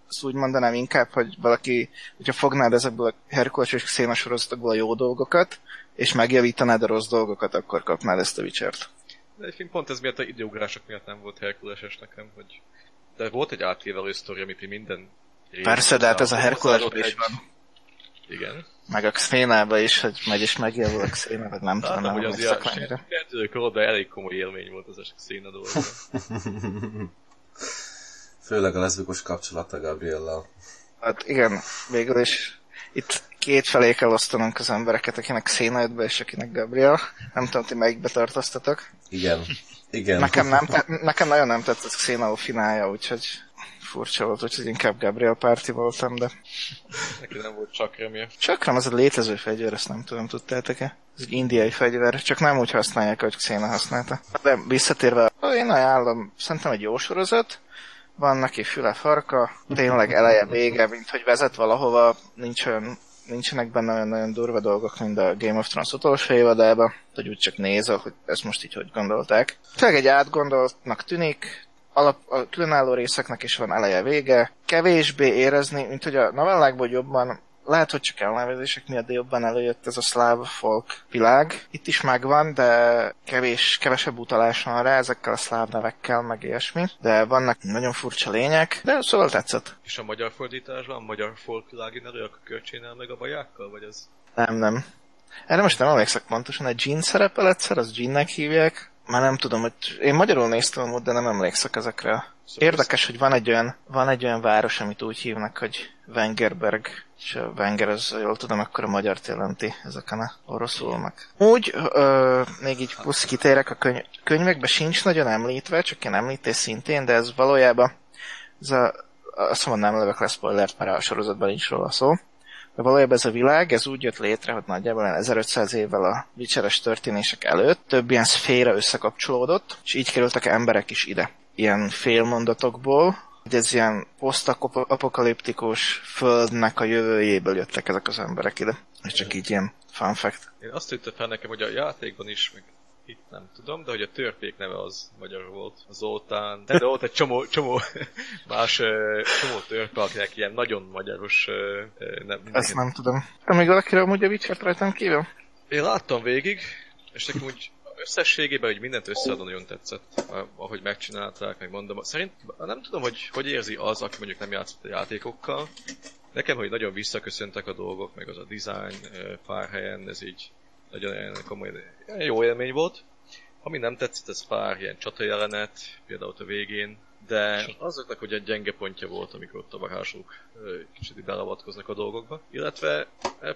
azt úgy mondanám inkább, hogy valaki, hogyha fognád ezekből a Herkules és Xena sorozatokból a jó dolgokat, és megjavítanád a rossz dolgokat, akkor kapnád ezt a Witcher-t. De egyébként pont ez miatt a időugrások miatt nem volt Herkuleses nekem, hogy... De volt egy átévelő sztori, amit minden... Persze, de hát ez a Herkules is van. Igen. Meg a Xénába is, hogy megy és megjavul a Xéna, vagy nem tudom, hogy az ilyen kezdőkorodban elég komoly élmény volt az a Xéna dolga. Főleg a leszbikus kapcsolata Gabriellel. Hát igen, végül is itt két felé kell osztanunk az embereket, akinek Xena jött be, és akinek Gabriel. Nem tudom, ti melyikbe tartoztatok. Igen. Igen. Nekem, nem, nekem nagyon nem tetszett Xena finálja, úgyhogy furcsa volt, úgyhogy inkább Gabriel párti voltam, de Neki nem volt csak remje. Csakram az a létező fegyver, ezt nem tudom, tudtátok-e? Ez egy indiai fegyver, csak nem úgy használják, hogy Xena használta. De visszatérve, én ajánlom, szerintem egy jó sorozat, van neki füle farka, tényleg eleje vége, mint hogy vezet valahova, nincs olyan, nincsenek benne olyan nagyon durva dolgok, mint a Game of Thrones utolsó évadában, hogy úgy csak nézel, hogy ezt most így hogy gondolták. Tényleg egy átgondoltnak tűnik, alap, a különálló részeknek is van eleje vége, kevésbé érezni, mint hogy a novellákból jobban, lehet, hogy csak elnevezések miatt, de jobban előjött ez a szláv folk világ. Itt is megvan, de kevés, kevesebb utalás van rá ezekkel a szláv nevekkel, meg ilyesmi. De vannak nagyon furcsa lények, de szóval tetszett. És a magyar fordításban, a magyar folkvilági nevű, a körcsénel meg a bajákkal, vagy ez? Nem, nem. Erre most nem emlékszek pontosan, egy Jean szerepel egyszer, az Jeannek hívják. Már nem tudom, hogy én magyarul néztem amúgy, de nem emlékszek ezekre. Érdekes, hogy van egy olyan, van egy olyan város, amit úgy hívnak, hogy Wengerberg, és a Wenger, az jól tudom, akkor a magyar jelenti ezeken a oroszul meg. Úgy, ö, még így plusz kitérek, a könyv, könyvekben sincs nagyon említve, csak ilyen említés szintén, de ez valójában, ez a, azt mondom, nem lövök le spoilert, mert a sorozatban nincs róla szó. De valójában ez a világ, ez úgy jött létre, hogy nagyjából 1500 évvel a vicseres történések előtt több ilyen szféra összekapcsolódott, és így kerültek emberek is ide. Ilyen félmondatokból, hogy ez ilyen posztapokaliptikus földnek a jövőjéből jöttek ezek az emberek ide. És csak így ilyen fun fact. Én azt tűnte fel nekem, hogy a játékban is, meg itt nem tudom, de hogy a törpék neve az magyar volt, Zoltán, de volt egy csomó, csomó más csomó törpe, akinek ilyen nagyon magyaros nem, Ezt nem tudom. De még valakire amúgy a Witcher-t rajtam kívül? Én láttam végig, és nekem úgy összességében, hogy mindent összeadva nagyon tetszett, ahogy megcsinálták, meg mondom. Szerint nem tudom, hogy hogy érzi az, aki mondjuk nem játszott a játékokkal. Nekem, hogy nagyon visszaköszöntek a dolgok, meg az a design pár helyen, ez így nagyon komoly, jó élmény volt. Ami nem tetszett, ez pár ilyen csata jelenet, például ott a végén, de azoknak, hogy egy gyenge pontja volt, amikor ott a varázslók kicsit beleavatkoznak a dolgokba. Illetve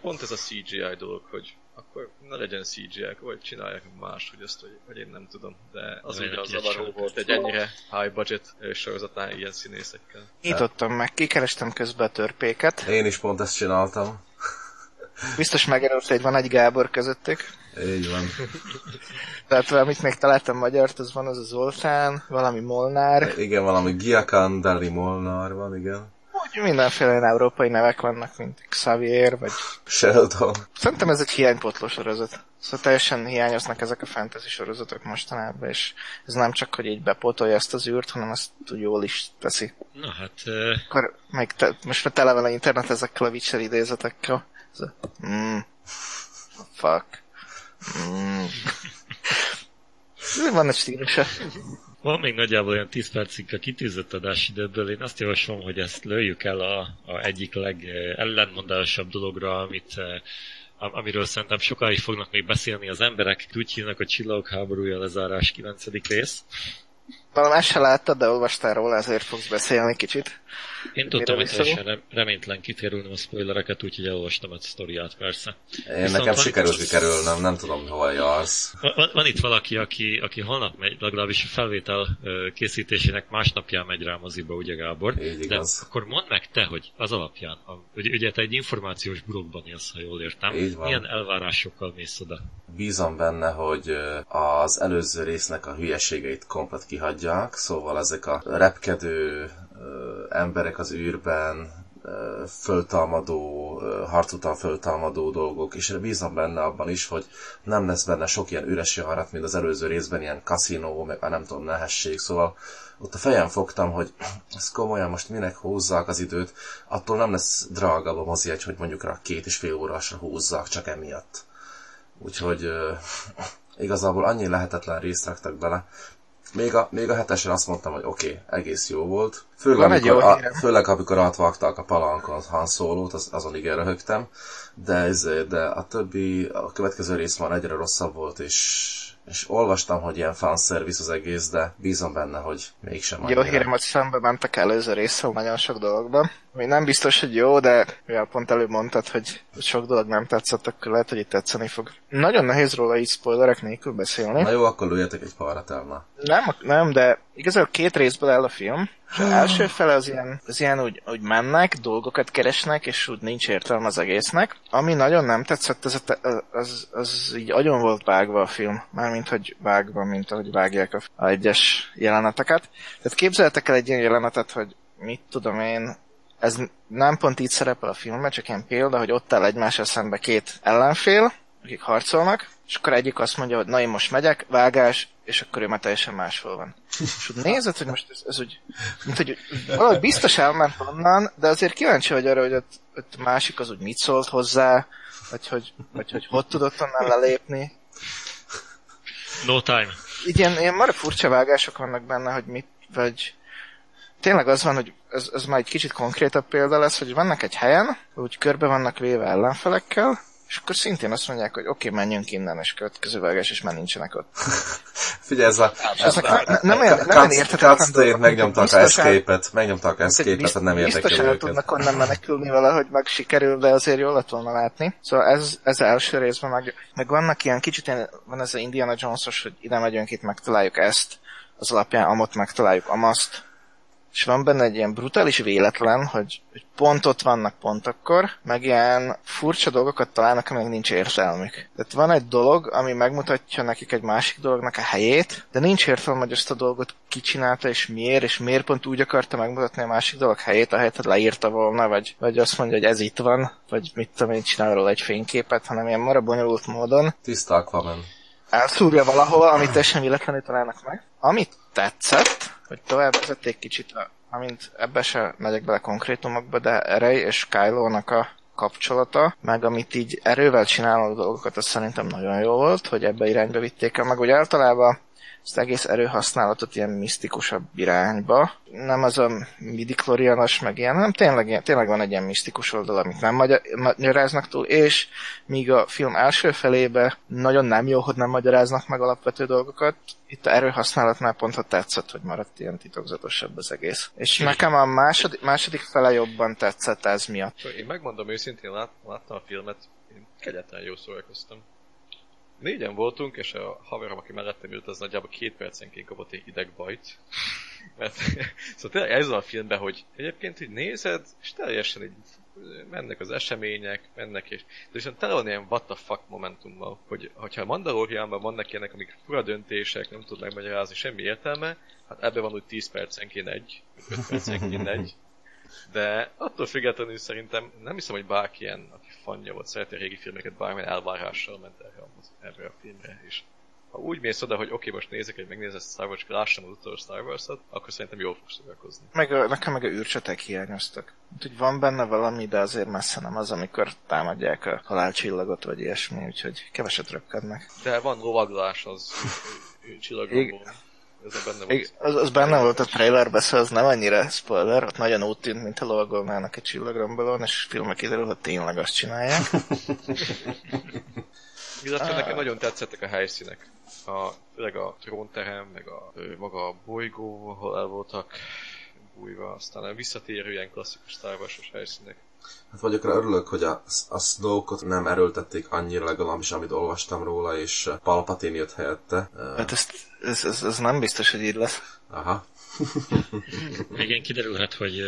pont ez a CGI dolog, hogy akkor ne legyen CGI, vagy csinálják más, hogy ezt, hogy, hogy én nem tudom. De az ugye az zavaró volt egy ennyire high budget sorozatán ilyen színészekkel. Nyitottam meg, kikerestem közben a törpéket. Én is pont ezt csináltam. Biztos megerőlt, hogy van egy Gábor közöttük. Így van. Tehát amit még találtam magyart, az van az a Zoltán, valami Molnár. Igen, valami Giacan Dali Molnár van, igen. Úgy mindenféle európai nevek vannak, mint Xavier, vagy... Sheldon. Szerintem ez egy hiánypotló sorozat. Szóval teljesen hiányoznak ezek a fantasy sorozatok mostanában, és ez nem csak, hogy így bepótolja ezt az űrt, hanem ezt úgy jól is teszi. Na hát... Uh... Akkor meg te, most már tele van a internet ezekkel a Witcher idézetekkel. A, mm, fuck. Mm. Van egy stílusa. Van még nagyjából olyan 10 percig a kitűzött adásidőből. Én azt javaslom, hogy ezt lőjük el a, a egyik legellenmondásabb dologra, amit amiről szerintem sokáig fognak még beszélni az emberek. Úgy hívnak, hogy Csillagok háborúja lezárás 9. rész. Talán ezt se láttad, de olvastál róla, ezért fogsz beszélni kicsit. Én tudtam, hogy teljesen reménytelen kikerülnöm a spoilereket, úgyhogy elolvastam a sztoriát persze. Én Viszont nekem sikerült kikerülnöm, nem tudom, hol jársz. Van, van itt valaki, aki, aki holnap megy, legalábbis a felvétel készítésének másnapján megy rá moziba, ugye Gábor? Így De igaz. akkor mondd meg te, hogy az alapján, a, ugye, ugye te egy információs blogban élsz, ha jól értem. Így van. Milyen elvárásokkal mész oda? Bízom benne, hogy az előző résznek a hülyeségeit komplet kihagyják, szóval ezek a repkedő emberek az űrben, föltalmadó, harc után föltalmadó dolgok, és bízom benne abban is, hogy nem lesz benne sok ilyen üres jarat, mint az előző részben, ilyen kaszinó, meg a nem tudom, nehesség, szóval ott a fejem fogtam, hogy ez komolyan most minek húzzák az időt, attól nem lesz drága a mozi hogy mondjuk rá két és fél órásra húzzák, csak emiatt. Úgyhogy igazából annyi lehetetlen részt raktak bele. Még a, még a hetesen azt mondtam, hogy oké, okay, egész jó volt. Főleg, amikor, a, főleg amikor átvágták a palankon Han Solo-t, az, azon igen röhögtem. De, ez, de a többi, a következő rész már egyre rosszabb volt, és és olvastam, hogy ilyen fanservice az egész, de bízom benne, hogy mégsem Jó hírem, hogy szembe mentek előző részről nagyon sok dologban. Ami nem biztos, hogy jó, de mivel pont előbb mondtad, hogy sok dolog nem tetszett, akkor lehet, hogy itt tetszeni fog. Nagyon nehéz róla így spoilerek nélkül beszélni. Na jó, akkor lőjetek egy parat el Nem, nem, de igazából két részből áll a film. És az első fele az ilyen, az ilyen úgy, úgy mennek, dolgokat keresnek, és úgy nincs értelme az egésznek. Ami nagyon nem tetszett, az, az, az, az így agyon volt vágva a film. Mármint, hogy vágva, mint ahogy vágják a, a egyes jeleneteket. Tehát képzeltek el egy ilyen jelenetet, hogy mit tudom én, ez nem pont így szerepel a filmben, csak ilyen példa, hogy ott áll egymással szembe két ellenfél, akik harcolnak, és akkor egyik azt mondja, hogy na én most megyek, vágás, és akkor ő már teljesen máshol van. És úgy nézed, hogy most ez, ez úgy, mint hogy valahogy biztos elment onnan, de azért kíváncsi vagy arra, hogy ott, ott másik az úgy mit szólt hozzá, vagy hogy, vagy hogy hogy tudott onnan lelépni. No time. Igen, ilyen mara furcsa vágások vannak benne, hogy mit, vagy tényleg az van, hogy ez, ez már egy kicsit konkrétabb példa lesz, hogy vannak egy helyen, úgy körbe vannak véve ellenfelekkel, és akkor szintén azt mondják, hogy oké, okay, menjünk innen, és következő vágás, és már nincsenek ott. Figyelj, ez a... Ezek nem, nem, olyan, nem olyan érthetetlen megnyomtak a escape-et, megnyomtak a escape-et, nem érdekel Biztos el tudnak onnan menekülni valahogy meg sikerül, de azért jól lett volna látni. Szóval ez, ez első részben, meg, meg vannak ilyen kicsit ilyen, van ez a Indiana Jones-os, hogy ide megyünk, itt megtaláljuk ezt, az alapján amott megtaláljuk amaszt, és van benne egy ilyen brutális véletlen, hogy, hogy pont ott vannak pont akkor, meg ilyen furcsa dolgokat találnak, amelyek nincs értelmük. Tehát van egy dolog, ami megmutatja nekik egy másik dolognak a helyét, de nincs értelme, hogy ezt a dolgot kicsinálta, és miért, és miért pont úgy akarta megmutatni a másik dolog helyét, ahelyett, hogy leírta volna, vagy, vagy azt mondja, hogy ez itt van, vagy mit tudom én, csinál róla egy fényképet, hanem ilyen mara bonyolult módon. Tiszta Aquaman. Elszúrja valahol, amit teljesen véletlenül találnak meg. Amit tetszett, hogy tovább vezették kicsit, amint ebbe se megyek bele konkrétumokba, de Rey és Kylo-nak a kapcsolata, meg amit így erővel csinálnak dolgokat, az szerintem nagyon jó volt, hogy ebbe irányba vitték el, meg úgy általában ezt egész erőhasználatot ilyen misztikusabb irányba. Nem az a midiklorianos, meg ilyen, hanem tényleg, tényleg van egy ilyen misztikus oldal, amit nem magyaráznak túl, és míg a film első felébe nagyon nem jó, hogy nem magyaráznak meg alapvető dolgokat, itt a erőhasználatnál pont ha tetszett, hogy maradt ilyen titokzatosabb az egész. És nekem a második, második fele jobban tetszett ez miatt. Én megmondom őszintén, lát, láttam a filmet, én kegyetlen jó szórakoztam négyen voltunk, és a haverom, aki mellettem ült, az nagyjából két percenként kapott egy idegbajt. Mert, szóval tényleg ez a filmben, hogy egyébként hogy nézed, és teljesen így mennek az események, mennek, és de viszont tele van ilyen what the fuck momentummal, hogy hogyha Mandalorianban vannak ilyenek, amik fura döntések, nem tud megmagyarázni semmi értelme, hát ebben van úgy 10 percenként egy, 5 percenként egy, de attól függetlenül szerintem nem hiszem, hogy bárki ilyen, aki fanja volt, szereti a régi filmeket, bármilyen elvárással ment erre, erre a filmre, és ha úgy mész oda, hogy oké, okay, most nézek egy megnézett Star Wars, lássam az utolsó Star Wars-ot, akkor szerintem jól fogsz szórakozni. Meg a, nekem meg a űrcsetek hiányoztak. Úgy van benne valami, de azért messze nem az, amikor támadják a halálcsillagot, vagy ilyesmi, úgyhogy keveset röpkednek. De van lovaglás az csillagokból ez a benne volt. Az, az benne volt a trailerbe, szóval az nem annyira spoiler, ott nagyon úgy tűnt, mint a lovagolnának egy csillagrombolón, és filmek kiderül, hogy tényleg azt csinálják. Illetve nekem nagyon tetszettek a helyszínek. A, főleg a trónterem, meg a maga a bolygó, ahol el voltak bújva, aztán a visszatérő ilyen klasszikus Star helyszínek. Hát vagyok rá örülök, hogy a, a snow nem erőltették annyira legalábbis, amit olvastam róla, és Palpatine jött helyette. Hát ezt, ez, ez, ez nem biztos, hogy így lesz. Aha. Igen, kiderülhet, hogy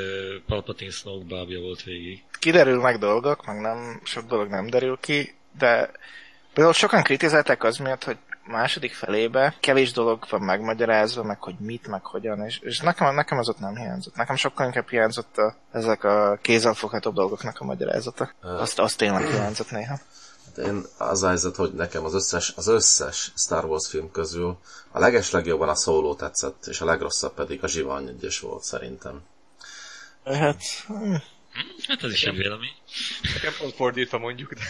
Palpatine Snoke bábja volt végig. Kiderül meg dolgok, meg nem, sok dolog nem derül ki, de például sokan kritizálták az miatt, hogy második felébe kevés dolog van megmagyarázva, meg hogy mit, meg hogyan, és, és nekem, nekem az ott nem hiányzott. Nekem sokkal inkább hiányzott a, ezek a kézzelfogható dolgoknak a magyarázata. Azt, azt tényleg hiányzott néha. Hát én az a helyzet, hogy nekem az összes, az összes Star Wars film közül a leges legjobban a Solo tetszett, és a legrosszabb pedig a Zsivány egyes volt szerintem. Hát... Hm. Hát ez is egy vélemény. Nekem pont fordítva mondjuk, de...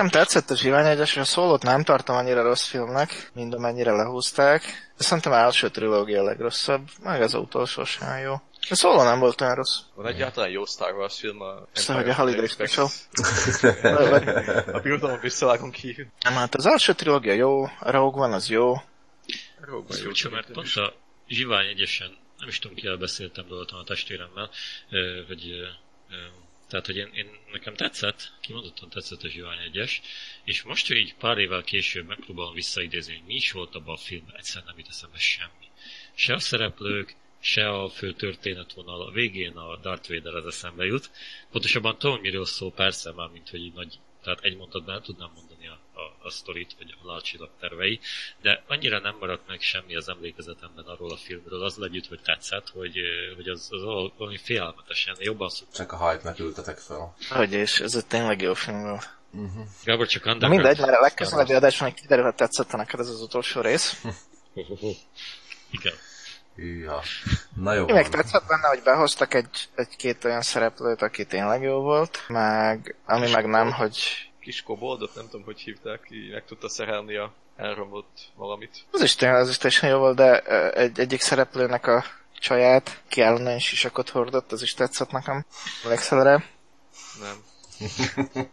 Nekem tetszett a Zsivány egyes, és a szólót nem tartom annyira rossz filmnek, mint amennyire lehúzták. De szerintem első trilógia a legrosszabb, meg az utolsó sem jó. A szóló nem volt olyan rossz. Van egyáltalán jó Star Wars film a... Aztán, hogy a Holiday Special. a birodalom visszavágunk kívül. Nem, hát az első trilógia jó, a Rogue van az jó. Rogue Ez furcsa, mert pont a Zsivány egyesen, nem is tudom kivel beszéltem róla a testvéremmel, hogy tehát, hogy én, én, nekem tetszett, kimondottan tetszett a Zsivány egyes, és most, hogy így pár évvel később megpróbálom visszaidézni, hogy mi is volt abban a filmben, egyszerűen nem jut eszembe semmi. Se a szereplők, se a fő történetvonal. A végén a Darth Vader az eszembe jut. Pontosabban tudom, miről szól, persze már, mint hogy így nagy, tehát egy mondatban nem tudnám mondani a, a, a sztorit, vagy a lácsilag tervei, de annyira nem maradt meg semmi az emlékezetemben arról a filmről, az legyütt, hogy tetszett, hogy, hogy az, az val- valami félelmetesen, jobban szokott. Csak a hype-nek ültetek fel. Hogy és ez egy tényleg jó film volt. Gábor csak Na underground. mindegy, mert a legközelebbi adásban még kiderül, hogy tetszett neked ez az utolsó rész. Igen. Hűha. Na jó Én meg van. tetszett benne, hogy behoztak egy, egy-két olyan szereplőt, aki tényleg jó volt, meg ami meg nem, hogy Kis koboldot, nem tudom, hogy hívták, ki meg tudta szerelni a elromlott valamit. az is tényleg, az is teljesen jó volt, de egy, egyik szereplőnek a csaját, ki ellen sisakot hordott, az is tetszett nekem. Emlékszel rá? Nem.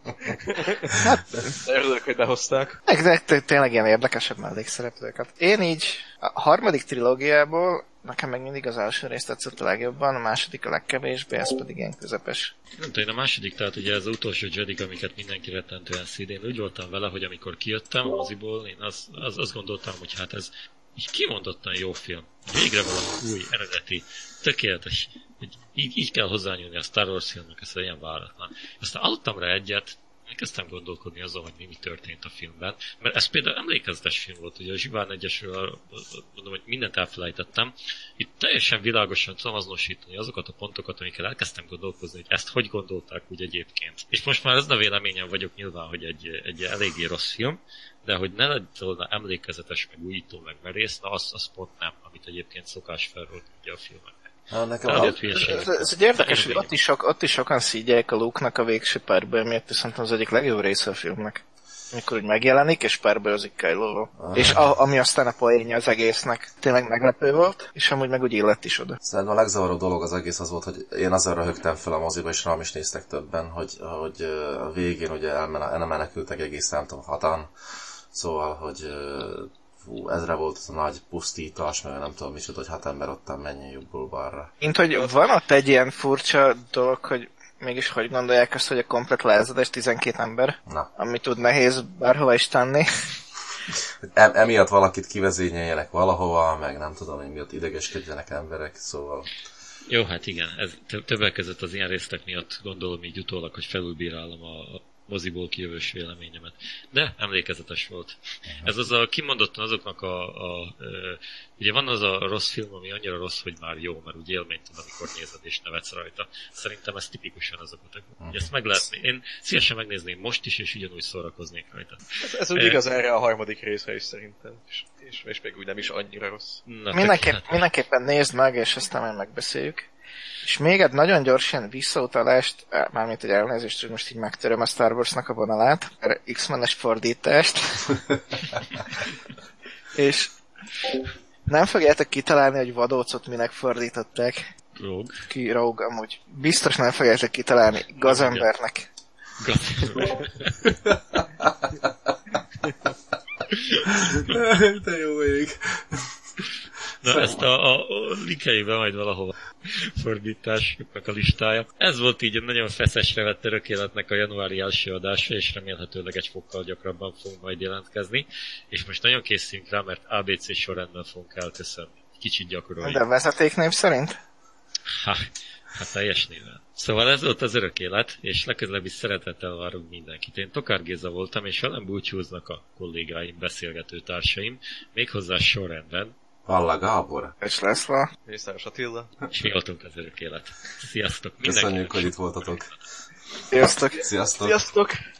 hát, de örülök, hogy behozták. Meg de té- tényleg ilyen érdekesebb mellékszereplőket. Én így a harmadik trilógiából nekem meg mindig az első rész tetszett a legjobban, a második a legkevésbé, ez pedig ilyen közepes. Nem én a második, tehát ugye az utolsó Jedi, amiket mindenki rettentően szíd. Én úgy voltam vele, hogy amikor kijöttem moziból, én az, az, azt gondoltam, hogy hát ez így kimondottan jó film. Végre valami új, eredeti, tökéletes. Így, így kell hozzányúlni a Star Wars filmnek, ez ilyen váratlan. Aztán aludtam rá egyet, elkezdtem gondolkodni azon, hogy mi, mi történt a filmben. Mert ez például emlékezetes film volt, ugye a Zsiván egyesről mondom, hogy mindent elfelejtettem. Itt teljesen világosan tudom azonosítani azokat a pontokat, amikkel elkezdtem gondolkozni, hogy ezt hogy gondolták úgy egyébként. És most már ez a véleményem vagyok nyilván, hogy egy, egy eléggé rossz film, de hogy ne lett volna emlékezetes, meg újító, meg merész, na az, az pont nem, amit egyébként szokás felról ugye a filmek. Hát nekem a. Ez, ez egy érdekes, hogy ott is, sok, ott is sokan szígyelják a Luke-nak a végső párbaj miatt, és szerintem az egyik legjobb része a filmnek. Amikor úgy megjelenik, és párbajzik Kylo-val. Ah. És a, ami aztán a poénja az egésznek tényleg meglepő volt, és amúgy meg úgy illett is oda. Szerintem a legzavaróbb dolog az egész az volt, hogy én azon röhögtem fel a moziba, és rám is néztek többen, hogy, hogy a végén ugye elmen- elmenekültek egész nem tudom, hatan. Szóval, hogy fú, ezre volt az a nagy pusztítás, meg nem tudom micsoda, hogy hat ember ottan menjen jobbról balra. Mint hogy van ott egy ilyen furcsa dolog, hogy mégis hogy gondolják azt, hogy a komplet lázadás 12 ember, Na, amit tud nehéz bárhova is tenni. em- emiatt valakit kivezényeljenek valahova, meg nem tudom, hogy miatt idegeskedjenek emberek, szóval Jó, hát igen, ez tö- többek között az ilyen résztek miatt gondolom így utólag, hogy felülbírálom a, a moziból kijövős véleményemet. De emlékezetes volt. Ez az a kimondottan azoknak a, a ö, ugye van az a rossz film, ami annyira rossz, hogy már jó, mert úgy élményt tud, amikor nézed és nevetsz rajta. Szerintem ez tipikusan az a kategória. Ezt meg lehet, én szívesen megnézném most is, és ugyanúgy szórakoznék rajta. Ez, ez úgy igaz erre a harmadik részre is szerintem. És, és, és még úgy nem is annyira rossz. Na, Mindenképp, mindenképpen nézd meg, és aztán majd megbeszéljük. És még egy nagyon gyorsan visszautalást, mármint egy elnézést, hogy most így megtöröm a Star Wars-nak a vonalát, X-menes fordítást. és nem fogjátok kitalálni, hogy vadócot minek fordították. Rogue. Ki Rogue amúgy. Biztos nem fogjátok kitalálni. Gazembernek. De jó ég. Na, ezt a, a, a majd valahova fordításoknak a listája. Ez volt így egy nagyon feszesre vett örökéletnek a januári első adása, és remélhetőleg egy fokkal gyakrabban fogunk majd jelentkezni. És most nagyon készülünk rá, mert ABC sorrendben fogunk elköszönni. Kicsit gyakorolni. De vezetéknév szerint? Ha, hát teljes néven. Szóval ez volt az örök élet, és legközelebb is szeretettel várunk mindenkit. Én Tokár Géza voltam, és velem búcsúznak a kollégáim, beszélgető társaim, méghozzá sorrendben, Valla Gábor. És László. Mészáros Attila. és mi voltunk az örök élet. Sziasztok! Mindenkinek Köszönjük, hogy itt voltatok. Sziasztok! Sziasztok! Sziasztok!